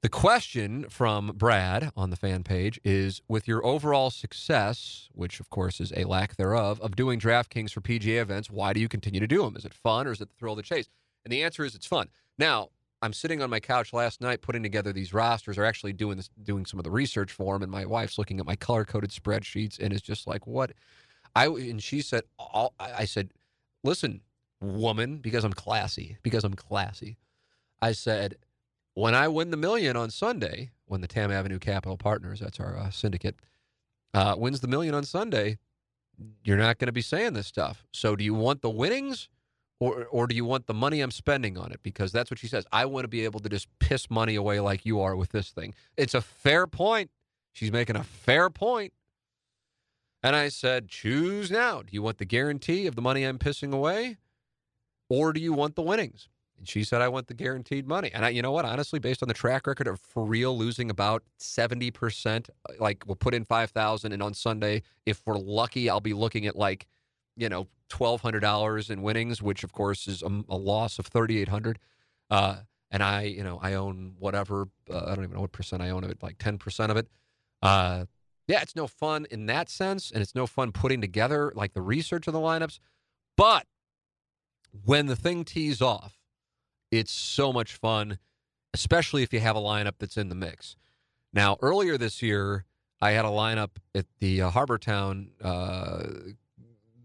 The question from Brad on the fan page is with your overall success, which of course is a lack thereof, of doing DraftKings for PGA events, why do you continue to do them? Is it fun or is it the thrill of the chase? And the answer is it's fun. Now, I'm sitting on my couch last night putting together these rosters, or actually doing this, doing some of the research for them, and my wife's looking at my color coded spreadsheets and is just like, "What?" I and she said, I said, listen, woman, because I'm classy, because I'm classy. I said, when I win the million on Sunday, when the Tamm Avenue Capital Partners, that's our uh, syndicate, uh, wins the million on Sunday, you're not going to be saying this stuff. So do you want the winnings or, or do you want the money I'm spending on it? Because that's what she says. I want to be able to just piss money away like you are with this thing. It's a fair point. She's making a fair point. And I said, choose now. Do you want the guarantee of the money I'm pissing away? Or do you want the winnings? She said, I want the guaranteed money. And I, you know what? Honestly, based on the track record of for real losing about 70%, like we'll put in 5,000 and on Sunday, if we're lucky, I'll be looking at like, you know, $1,200 in winnings, which of course is a, a loss of 3,800. Uh, and I, you know, I own whatever, uh, I don't even know what percent I own of it, like 10% of it. Uh, yeah, it's no fun in that sense, and it's no fun putting together like the research of the lineups. But when the thing tees off, it's so much fun, especially if you have a lineup that's in the mix. Now, earlier this year, I had a lineup at the uh, Harbour Town, uh,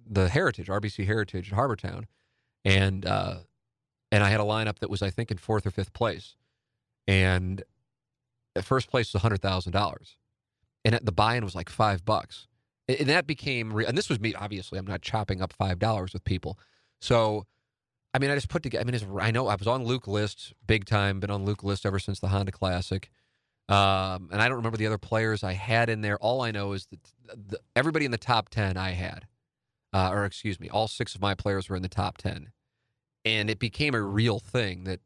the Heritage, RBC Heritage at Harbour Town, and uh, and I had a lineup that was, I think, in fourth or fifth place, and at first place was hundred thousand dollars and the buy-in was like five bucks. And that became, re- and this was me. Obviously, I'm not chopping up five dollars with people. So, I mean, I just put together. I mean, I know I was on Luke List big time. Been on Luke List ever since the Honda Classic. Um, and I don't remember the other players I had in there. All I know is that the, everybody in the top 10 I had, uh, or excuse me, all six of my players were in the top 10. And it became a real thing that,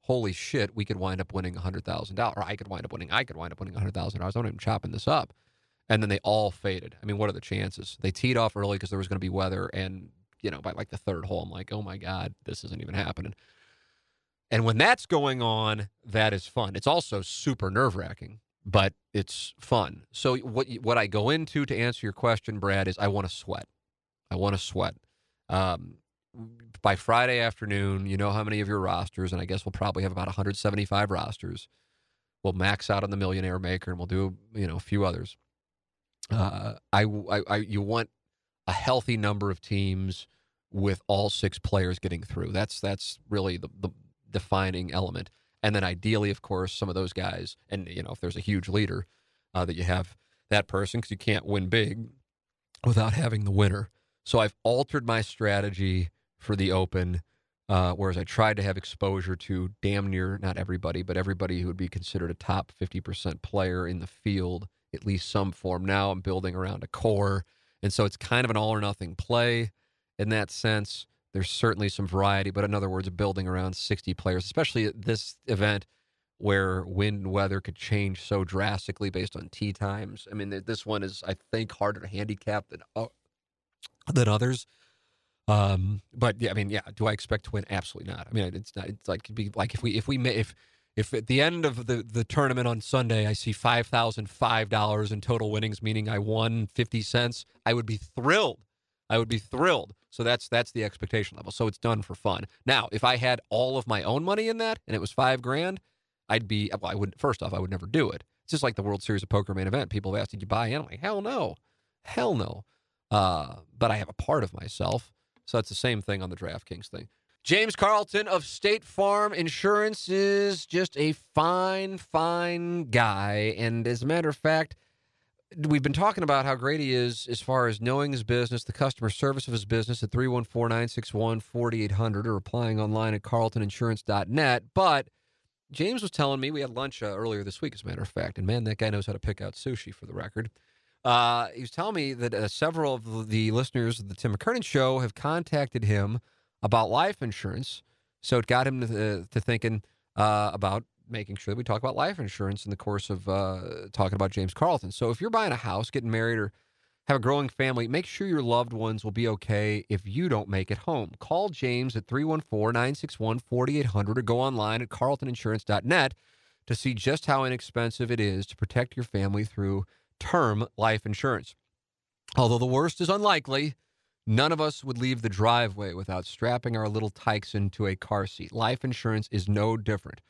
holy shit, we could wind up winning $100,000. Or I could wind up winning, I could wind up winning $100,000. I'm not even chopping this up. And then they all faded. I mean, what are the chances? They teed off early because there was going to be weather. And, you know, by like the third hole, I'm like, oh my God, this isn't even happening. And when that's going on, that is fun. It's also super nerve wracking, but it's fun. So what what I go into to answer your question, Brad, is I want to sweat. I want to sweat. Um, by Friday afternoon, you know how many of your rosters, and I guess we'll probably have about 175 rosters. We'll max out on the Millionaire Maker, and we'll do you know a few others. Uh, I, I, I you want a healthy number of teams with all six players getting through. That's that's really the, the defining element. And then ideally, of course, some of those guys, and you know, if there's a huge leader, uh, that you have that person because you can't win big without having the winner. So I've altered my strategy for the Open, uh, whereas I tried to have exposure to damn near not everybody, but everybody who would be considered a top 50% player in the field, at least some form. Now I'm building around a core. And so it's kind of an all or nothing play in that sense. There's certainly some variety, but in other words, building around 60 players, especially at this event where wind and weather could change so drastically based on tee times. I mean, this one is, I think, harder to handicap than uh, than others. Um, but yeah, I mean, yeah, do I expect to win? Absolutely not. I mean, it's not. It's like it'd be like if we if we if if at the end of the the tournament on Sunday I see five thousand five dollars in total winnings, meaning I won fifty cents, I would be thrilled. I would be thrilled. So that's that's the expectation level. So it's done for fun. Now, if I had all of my own money in that and it was five grand, I'd be well, I would first off, I would never do it. It's just like the World Series of Poker main event. People have asked, did you buy in? I'm like, hell no. Hell no. Uh, but I have a part of myself. So it's the same thing on the DraftKings thing. James Carlton of State Farm Insurance is just a fine, fine guy. And as a matter of fact, we've been talking about how great he is as far as knowing his business, the customer service of his business at 314 961 4800 or applying online at carltoninsurance.net. But James was telling me, we had lunch uh, earlier this week, as a matter of fact, and man, that guy knows how to pick out sushi for the record. Uh, he was telling me that uh, several of the listeners of the Tim McKernan show have contacted him about life insurance. So it got him to, to thinking uh, about making sure that we talk about life insurance in the course of uh, talking about James Carlton. So if you're buying a house, getting married, or have a growing family, make sure your loved ones will be okay if you don't make it home. Call James at 314 961 4800 or go online at carltoninsurance.net to see just how inexpensive it is to protect your family through term life insurance. Although the worst is unlikely, none of us would leave the driveway without strapping our little tykes into a car seat. Life insurance is no different.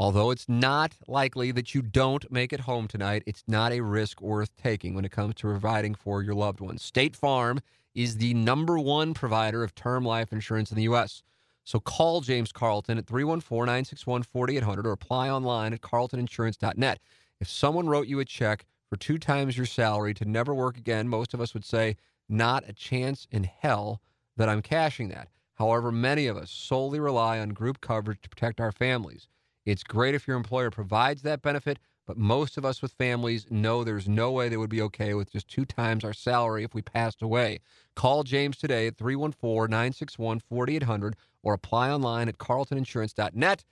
Although it's not likely that you don't make it home tonight, it's not a risk worth taking when it comes to providing for your loved ones. State Farm is the number one provider of term life insurance in the U.S. So call James Carlton at 314 961 4800 or apply online at carltoninsurance.net. If someone wrote you a check for two times your salary to never work again, most of us would say, not a chance in hell that I'm cashing that. However, many of us solely rely on group coverage to protect our families. It's great if your employer provides that benefit, but most of us with families know there's no way they would be okay with just two times our salary if we passed away. Call James today at 314 961 4800 or apply online at carltoninsurance.net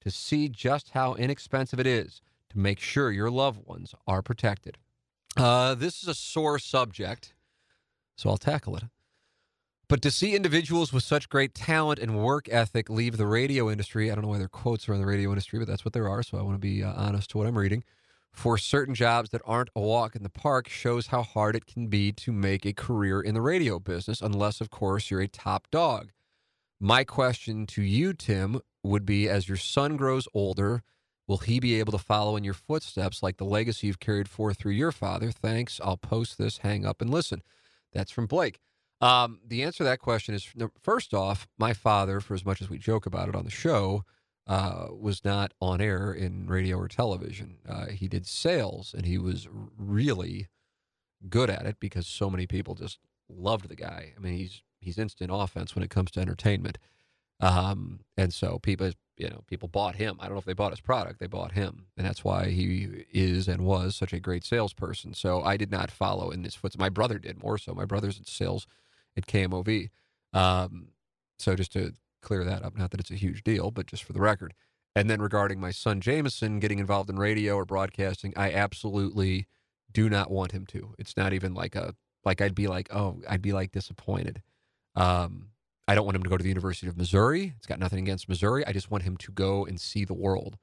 to see just how inexpensive it is to make sure your loved ones are protected. Uh, this is a sore subject, so I'll tackle it. But to see individuals with such great talent and work ethic leave the radio industry, I don't know why their quotes are in the radio industry, but that's what there are. So I want to be uh, honest to what I'm reading. For certain jobs that aren't a walk in the park shows how hard it can be to make a career in the radio business, unless, of course, you're a top dog. My question to you, Tim, would be as your son grows older, will he be able to follow in your footsteps like the legacy you've carried forth through your father? Thanks. I'll post this, hang up, and listen. That's from Blake. Um, the answer to that question is first off, my father, for as much as we joke about it on the show, uh, was not on air in radio or television. Uh, he did sales, and he was really good at it because so many people just loved the guy. I mean, he's he's instant offense when it comes to entertainment, um, and so people, you know, people bought him. I don't know if they bought his product, they bought him. And that's why he is and was such a great salesperson. So I did not follow in his footsteps. My brother did more so. My brother's in sales at KMOV. Um, so just to clear that up, not that it's a huge deal, but just for the record. And then regarding my son Jameson getting involved in radio or broadcasting, I absolutely do not want him to. It's not even like a like I'd be like, oh, I'd be like disappointed. Um, I don't want him to go to the University of Missouri. It's got nothing against Missouri. I just want him to go and see the world,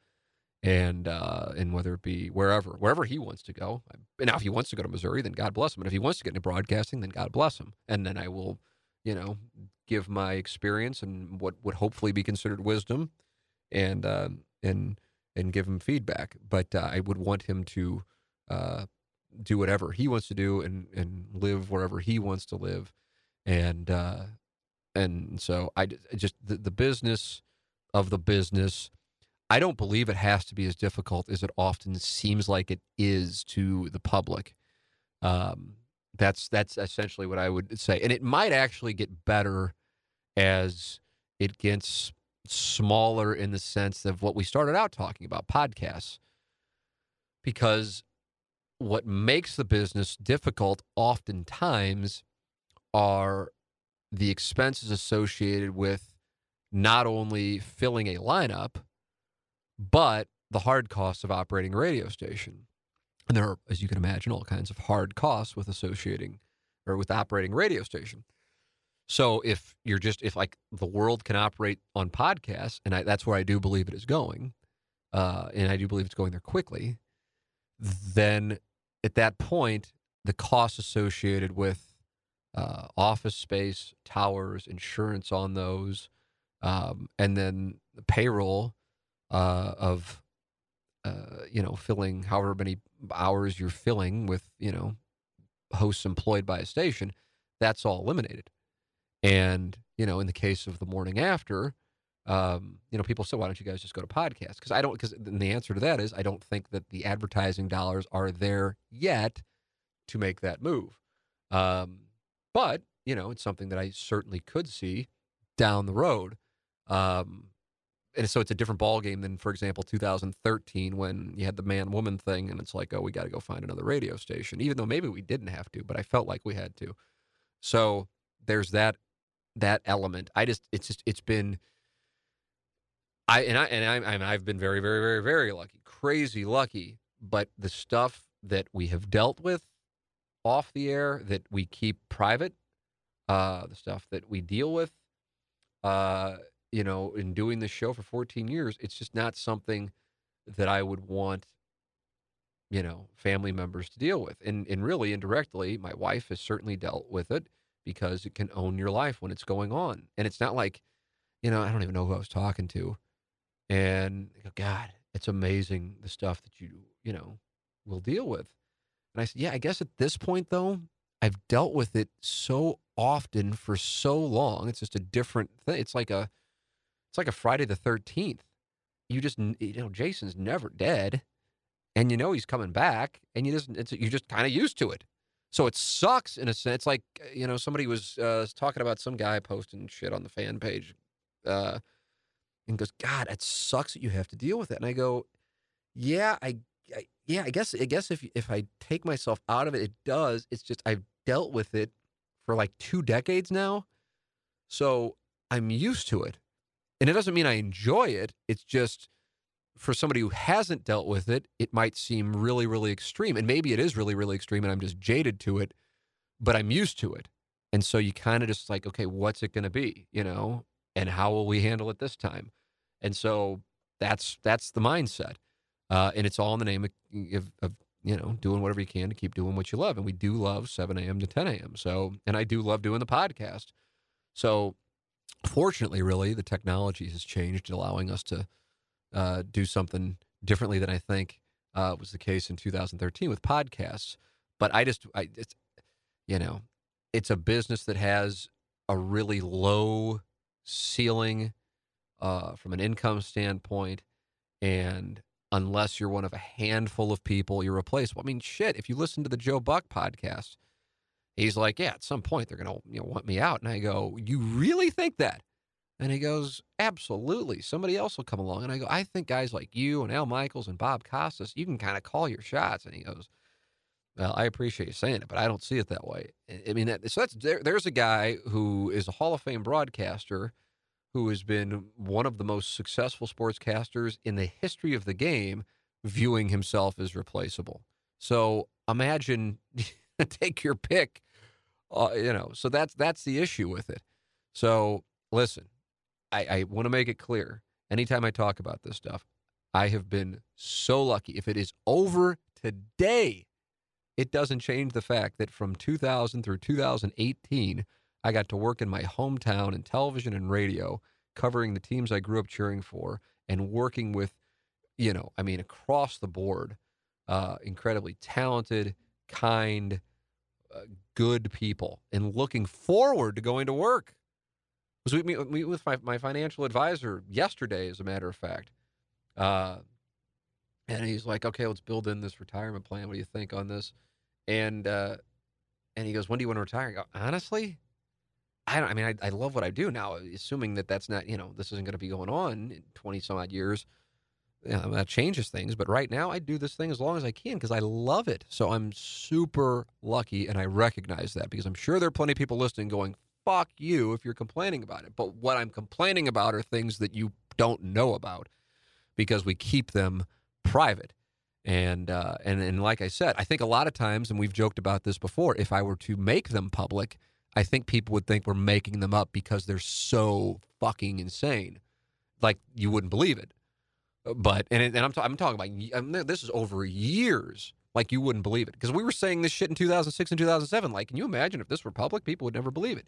and uh, and whether it be wherever, wherever he wants to go. Now, if he wants to go to Missouri, then God bless him. And if he wants to get into broadcasting, then God bless him. And then I will, you know, give my experience and what would hopefully be considered wisdom, and uh, and and give him feedback. But uh, I would want him to uh, do whatever he wants to do and and live wherever he wants to live, and uh, and so I just the, the business of the business. I don't believe it has to be as difficult as it often seems like it is to the public. Um, that's that's essentially what I would say, and it might actually get better as it gets smaller in the sense of what we started out talking about podcasts, because what makes the business difficult oftentimes are the expenses associated with not only filling a lineup, but the hard costs of operating a radio station. And there are, as you can imagine, all kinds of hard costs with associating or with operating radio station. So if you're just if like the world can operate on podcasts, and I, that's where I do believe it is going, uh, and I do believe it's going there quickly, then at that point the costs associated with uh, office space, towers, insurance on those, um, and then the payroll uh, of uh, you know filling however many hours you're filling with you know hosts employed by a station. That's all eliminated. And you know, in the case of the morning after, um, you know, people say, "Why don't you guys just go to podcasts?" Because I don't. Because the answer to that is, I don't think that the advertising dollars are there yet to make that move. Um, but, you know, it's something that I certainly could see down the road. Um, and so it's a different ballgame than, for example, 2013 when you had the man woman thing, and it's like, oh, we got to go find another radio station, even though maybe we didn't have to, but I felt like we had to. So there's that that element. I just it's just it's been I and I and I, I I've been very very very very lucky, crazy lucky. But the stuff that we have dealt with off the air that we keep private, uh, the stuff that we deal with, uh, you know, in doing this show for 14 years, it's just not something that I would want, you know, family members to deal with. And and really indirectly, my wife has certainly dealt with it because it can own your life when it's going on. And it's not like, you know, I don't even know who I was talking to. And God, it's amazing the stuff that you, you know, will deal with. And I said, Yeah, I guess at this point, though, I've dealt with it so often for so long. It's just a different thing. It's like a, it's like a Friday the 13th. You just, you know, Jason's never dead and you know he's coming back and you just, you're just kind of used to it. So it sucks in a sense. It's like, you know, somebody was uh, talking about some guy posting shit on the fan page uh, and goes, God, it sucks that you have to deal with it. And I go, yeah, I I, yeah, I guess I guess if if I take myself out of it, it does. It's just I've dealt with it for like two decades now, so I'm used to it, and it doesn't mean I enjoy it. It's just for somebody who hasn't dealt with it, it might seem really, really extreme, and maybe it is really, really extreme, and I'm just jaded to it, but I'm used to it, and so you kind of just like, okay, what's it going to be, you know, and how will we handle it this time, and so that's that's the mindset uh, and it's all in the name of, of, of, you know doing whatever you can to keep doing what you love. And we do love 7 a.m. to 10 a.m. So, and I do love doing the podcast. So, fortunately, really, the technology has changed, allowing us to uh, do something differently than I think uh, was the case in 2013 with podcasts. But I just, I, it's, you know, it's a business that has a really low ceiling uh, from an income standpoint, and unless you're one of a handful of people you're replaceable. I mean, shit, if you listen to the Joe Buck podcast, he's like, yeah, at some point they're going to you know, want me out. And I go, you really think that? And he goes, Absolutely. Somebody else will come along. And I go, I think guys like you and Al Michaels and Bob Costas, you can kind of call your shots. And he goes, Well, I appreciate you saying it, but I don't see it that way. I mean, that, so that's there, there's a guy who is a Hall of Fame broadcaster who has been one of the most successful sportscasters in the history of the game, viewing himself as replaceable. So imagine, take your pick. Uh, you know, so that's that's the issue with it. So listen, I, I want to make it clear. Anytime I talk about this stuff, I have been so lucky. If it is over today, it doesn't change the fact that from 2000 through 2018, I got to work in my hometown in television and radio, covering the teams I grew up cheering for and working with, you know, I mean, across the board, uh, incredibly talented, kind, good people, and looking forward to going to work was we meet, meet with my, my financial advisor yesterday, as a matter of fact. Uh, and he's like, okay, let's build in this retirement plan. What do you think on this? And uh, and he goes, when do you want to retire? I go, honestly, I don't. I mean, I, I love what I do now. Assuming that that's not, you know, this isn't going to be going on in twenty some odd years. You know, that changes things. But right now, I do this thing as long as I can because I love it. So I'm super lucky, and I recognize that because I'm sure there are plenty of people listening going, fuck you if you're complaining about it. But what I'm complaining about are things that you don't know about because we keep them private. And uh, and and like I said, I think a lot of times, and we've joked about this before, if I were to make them public, I think people would think we're making them up because they're so fucking insane, like you wouldn't believe it. But and and I'm, t- I'm talking about I mean, this is over years, like you wouldn't believe it because we were saying this shit in 2006 and 2007. Like, can you imagine if this were public, people would never believe it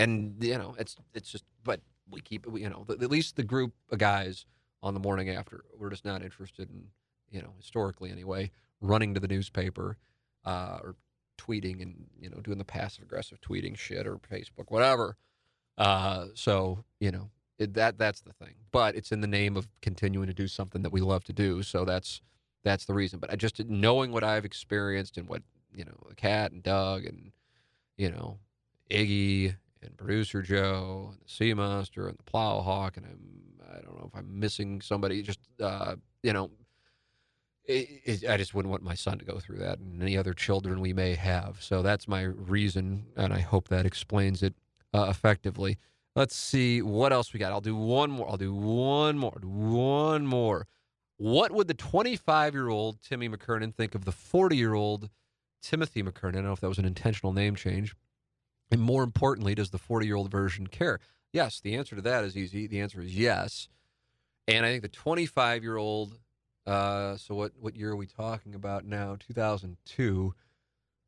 and you know it's it's just but we keep you know at least the group of guys on the morning after we're just not interested in you know historically anyway running to the newspaper uh, or tweeting and you know doing the passive aggressive tweeting shit or Facebook whatever uh, so you know it, that that's the thing but it's in the name of continuing to do something that we love to do so that's that's the reason but I just knowing what I've experienced and what you know Cat and Doug and you know Iggy and producer Joe and the Sea Monster and the Plowhawk and I'm I don't know if I'm missing somebody. Just uh, you know, it, it, I just wouldn't want my son to go through that and any other children we may have. So that's my reason, and I hope that explains it uh, effectively. Let's see what else we got. I'll do one more. I'll do one more. One more. What would the 25 year old Timmy McKernan think of the 40 year old Timothy McKernan? I don't know if that was an intentional name change. And more importantly, does the 40 year old version care? Yes, the answer to that is easy. The answer is yes. And I think the 25 year old, uh, so what, what year are we talking about now? 2002.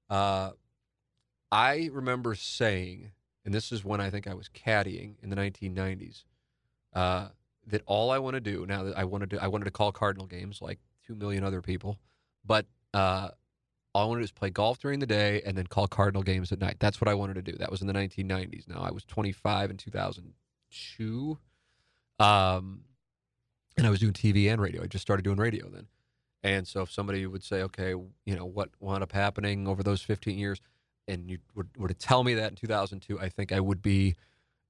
Uh, I remember saying, and this is when I think I was caddying in the 1990s, uh, that all I want to do now that I wanted to, I wanted to call Cardinal games like two million other people, but uh, all I wanted to do was play golf during the day and then call Cardinal games at night. That's what I wanted to do. That was in the 1990s. Now I was 25 in 2002. Um, and I was doing TV and radio. I just started doing radio then. And so if somebody would say, okay, you know, what wound up happening over those 15 years, and you were, were to tell me that in 2002, I think I would be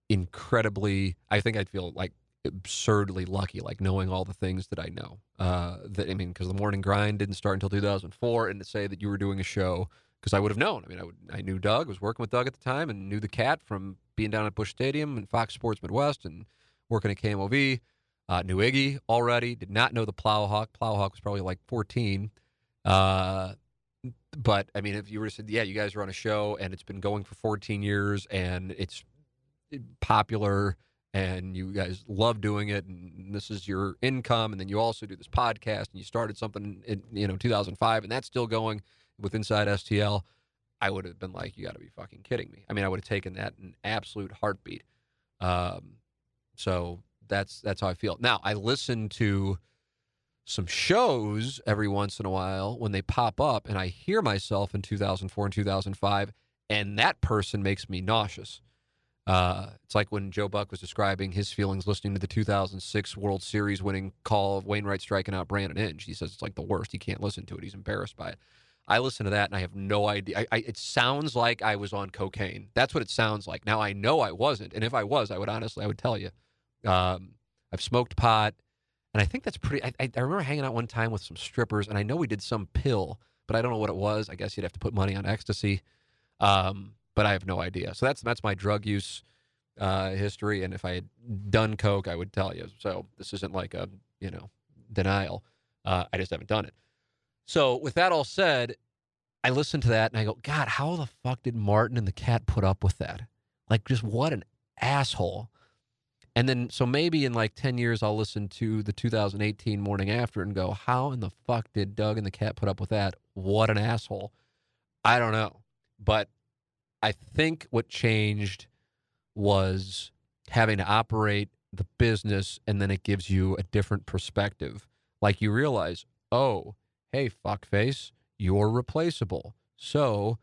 incredibly, I think I'd feel like absurdly lucky, like knowing all the things that I know. Uh, that I mean, because the morning grind didn't start until 2004, and to say that you were doing a show, because I would have known. I mean, I would, I knew Doug, was working with Doug at the time, and knew the cat from being down at Busch Stadium and Fox Sports Midwest, and working at KMOV. Uh, knew Iggy already. Did not know the Plowhawk. Plowhawk was probably like 14. Uh, but I mean, if you were to say, yeah, you guys are on a show and it's been going for 14 years and it's popular and you guys love doing it and this is your income and then you also do this podcast and you started something in you know 2005 and that's still going with inside stl i would have been like you got to be fucking kidding me. I mean i would have taken that in absolute heartbeat. Um, so that's that's how i feel. Now i listen to some shows every once in a while when they pop up and i hear myself in 2004 and 2005 and that person makes me nauseous uh, it's like when Joe Buck was describing his feelings listening to the 2006 World Series winning call of Wainwright striking out Brandon Inge. He says it's like the worst. He can't listen to it. He's embarrassed by it. I listen to that and I have no idea. I, I, it sounds like I was on cocaine. That's what it sounds like. Now I know I wasn't, and if I was, I would honestly, I would tell you. Um, I've smoked pot, and I think that's pretty. I, I, remember hanging out one time with some strippers, and I know we did some pill, but I don't know what it was. I guess you'd have to put money on ecstasy, um, but I have no idea. So that's that's my drug use uh, history, and if I had done coke, I would tell you. So this isn't like a you know denial. Uh, I just haven't done it. So with that all said, I listened to that and I go, God, how the fuck did Martin and the cat put up with that? Like, just what an asshole. And then, so maybe in like 10 years, I'll listen to the 2018 morning after and go, how in the fuck did Doug and the cat put up with that? What an asshole. I don't know. But I think what changed was having to operate the business and then it gives you a different perspective. Like you realize, oh, hey, fuckface, you're replaceable. So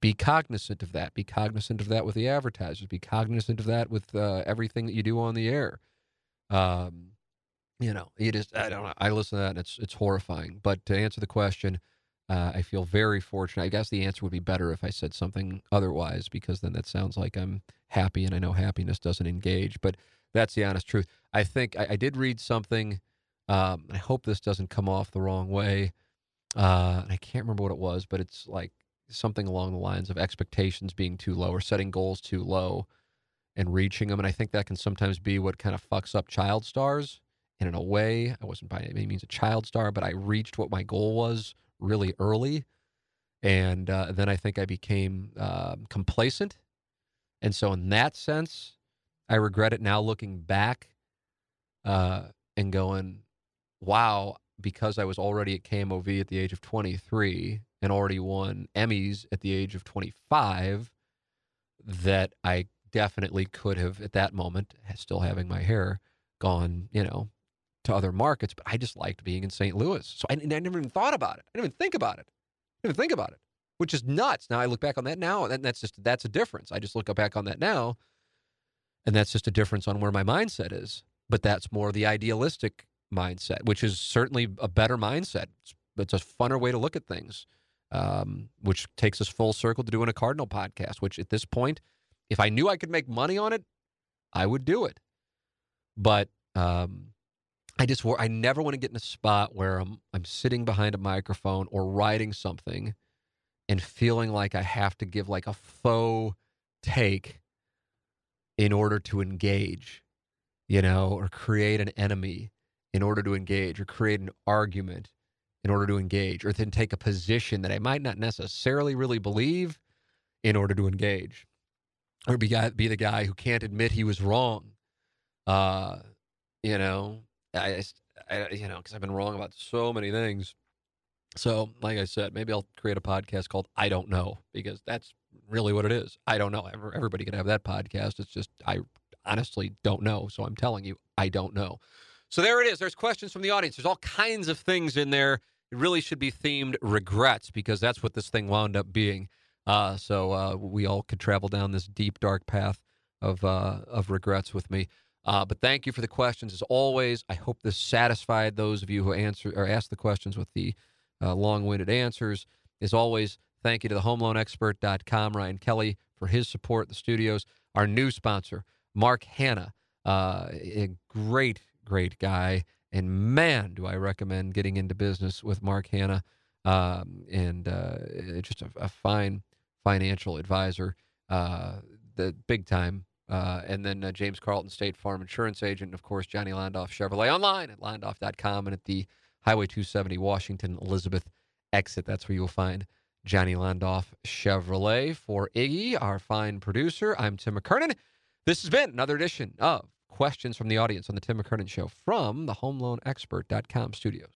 be cognizant of that. Be cognizant of that with the advertisers. Be cognizant of that with uh, everything that you do on the air. Um, you know, it is. I don't know. I listen to that and it's it's horrifying. But to answer the question, uh, I feel very fortunate. I guess the answer would be better if I said something otherwise, because then that sounds like I'm happy, and I know happiness doesn't engage. But that's the honest truth. I think I, I did read something. Um, I hope this doesn't come off the wrong way. Uh, I can't remember what it was, but it's like something along the lines of expectations being too low or setting goals too low and reaching them. And I think that can sometimes be what kind of fucks up child stars. And in a way, I wasn't by any means a child star, but I reached what my goal was really early. And uh, then I think I became uh, complacent. And so, in that sense, I regret it now looking back uh, and going, wow, because I was already at KMOV at the age of 23 and already won Emmys at the age of 25, that I definitely could have, at that moment, still having my hair, gone, you know, to other markets. But I just liked being in St. Louis. So I, I never even thought about it. I didn't even think about it. I didn't even think about it, which is nuts. Now I look back on that now, and that's just, that's a difference. I just look back on that now, and that's just a difference on where my mindset is. But that's more the idealistic mindset, which is certainly a better mindset. It's, it's a funner way to look at things, um, which takes us full circle to doing a Cardinal podcast, which at this point, if I knew I could make money on it, I would do it. But um, I just I never want to get in a spot where I'm I'm sitting behind a microphone or writing something and feeling like I have to give like a faux take in order to engage, you know, or create an enemy in order to engage or create an argument in order to engage or then take a position that I might not necessarily really believe in order to engage or be, be the guy who can't admit he was wrong. Uh, you know, I, I you know, because I've been wrong about so many things. So, like I said, maybe I'll create a podcast called I Don't Know because that's really what it is. I don't know. Everybody can have that podcast. It's just, I honestly don't know. So I'm telling you, I don't know. So there it is. There's questions from the audience. There's all kinds of things in there. It really should be themed regrets because that's what this thing wound up being. Uh, so uh, we all could travel down this deep, dark path of uh, of regrets with me. Uh, but thank you for the questions as always. I hope this satisfied those of you who answer or asked the questions with the uh, long-winded answers. As always, thank you to the HomeLoanExpert.com, Ryan Kelley, for his support. The studios, our new sponsor, Mark Hannah, uh, a great great guy. And man, do I recommend getting into business with Mark Hannah um, and uh, just a, a, fine financial advisor, uh, the big time. Uh, and then uh, James Carlton, State Farm Insurance Agent, and of course, Johnny Londoff Chevrolet online at londoff.com and at the Highway 270 Washington Elizabeth exit. That's where you'll find Johnny Londoff Chevrolet. For Iggy, our fine producer, I'm Tim McKernan. This has been another edition of questions from the audience on the Tim McKernan Show from the HomeLoanExpert.com studios.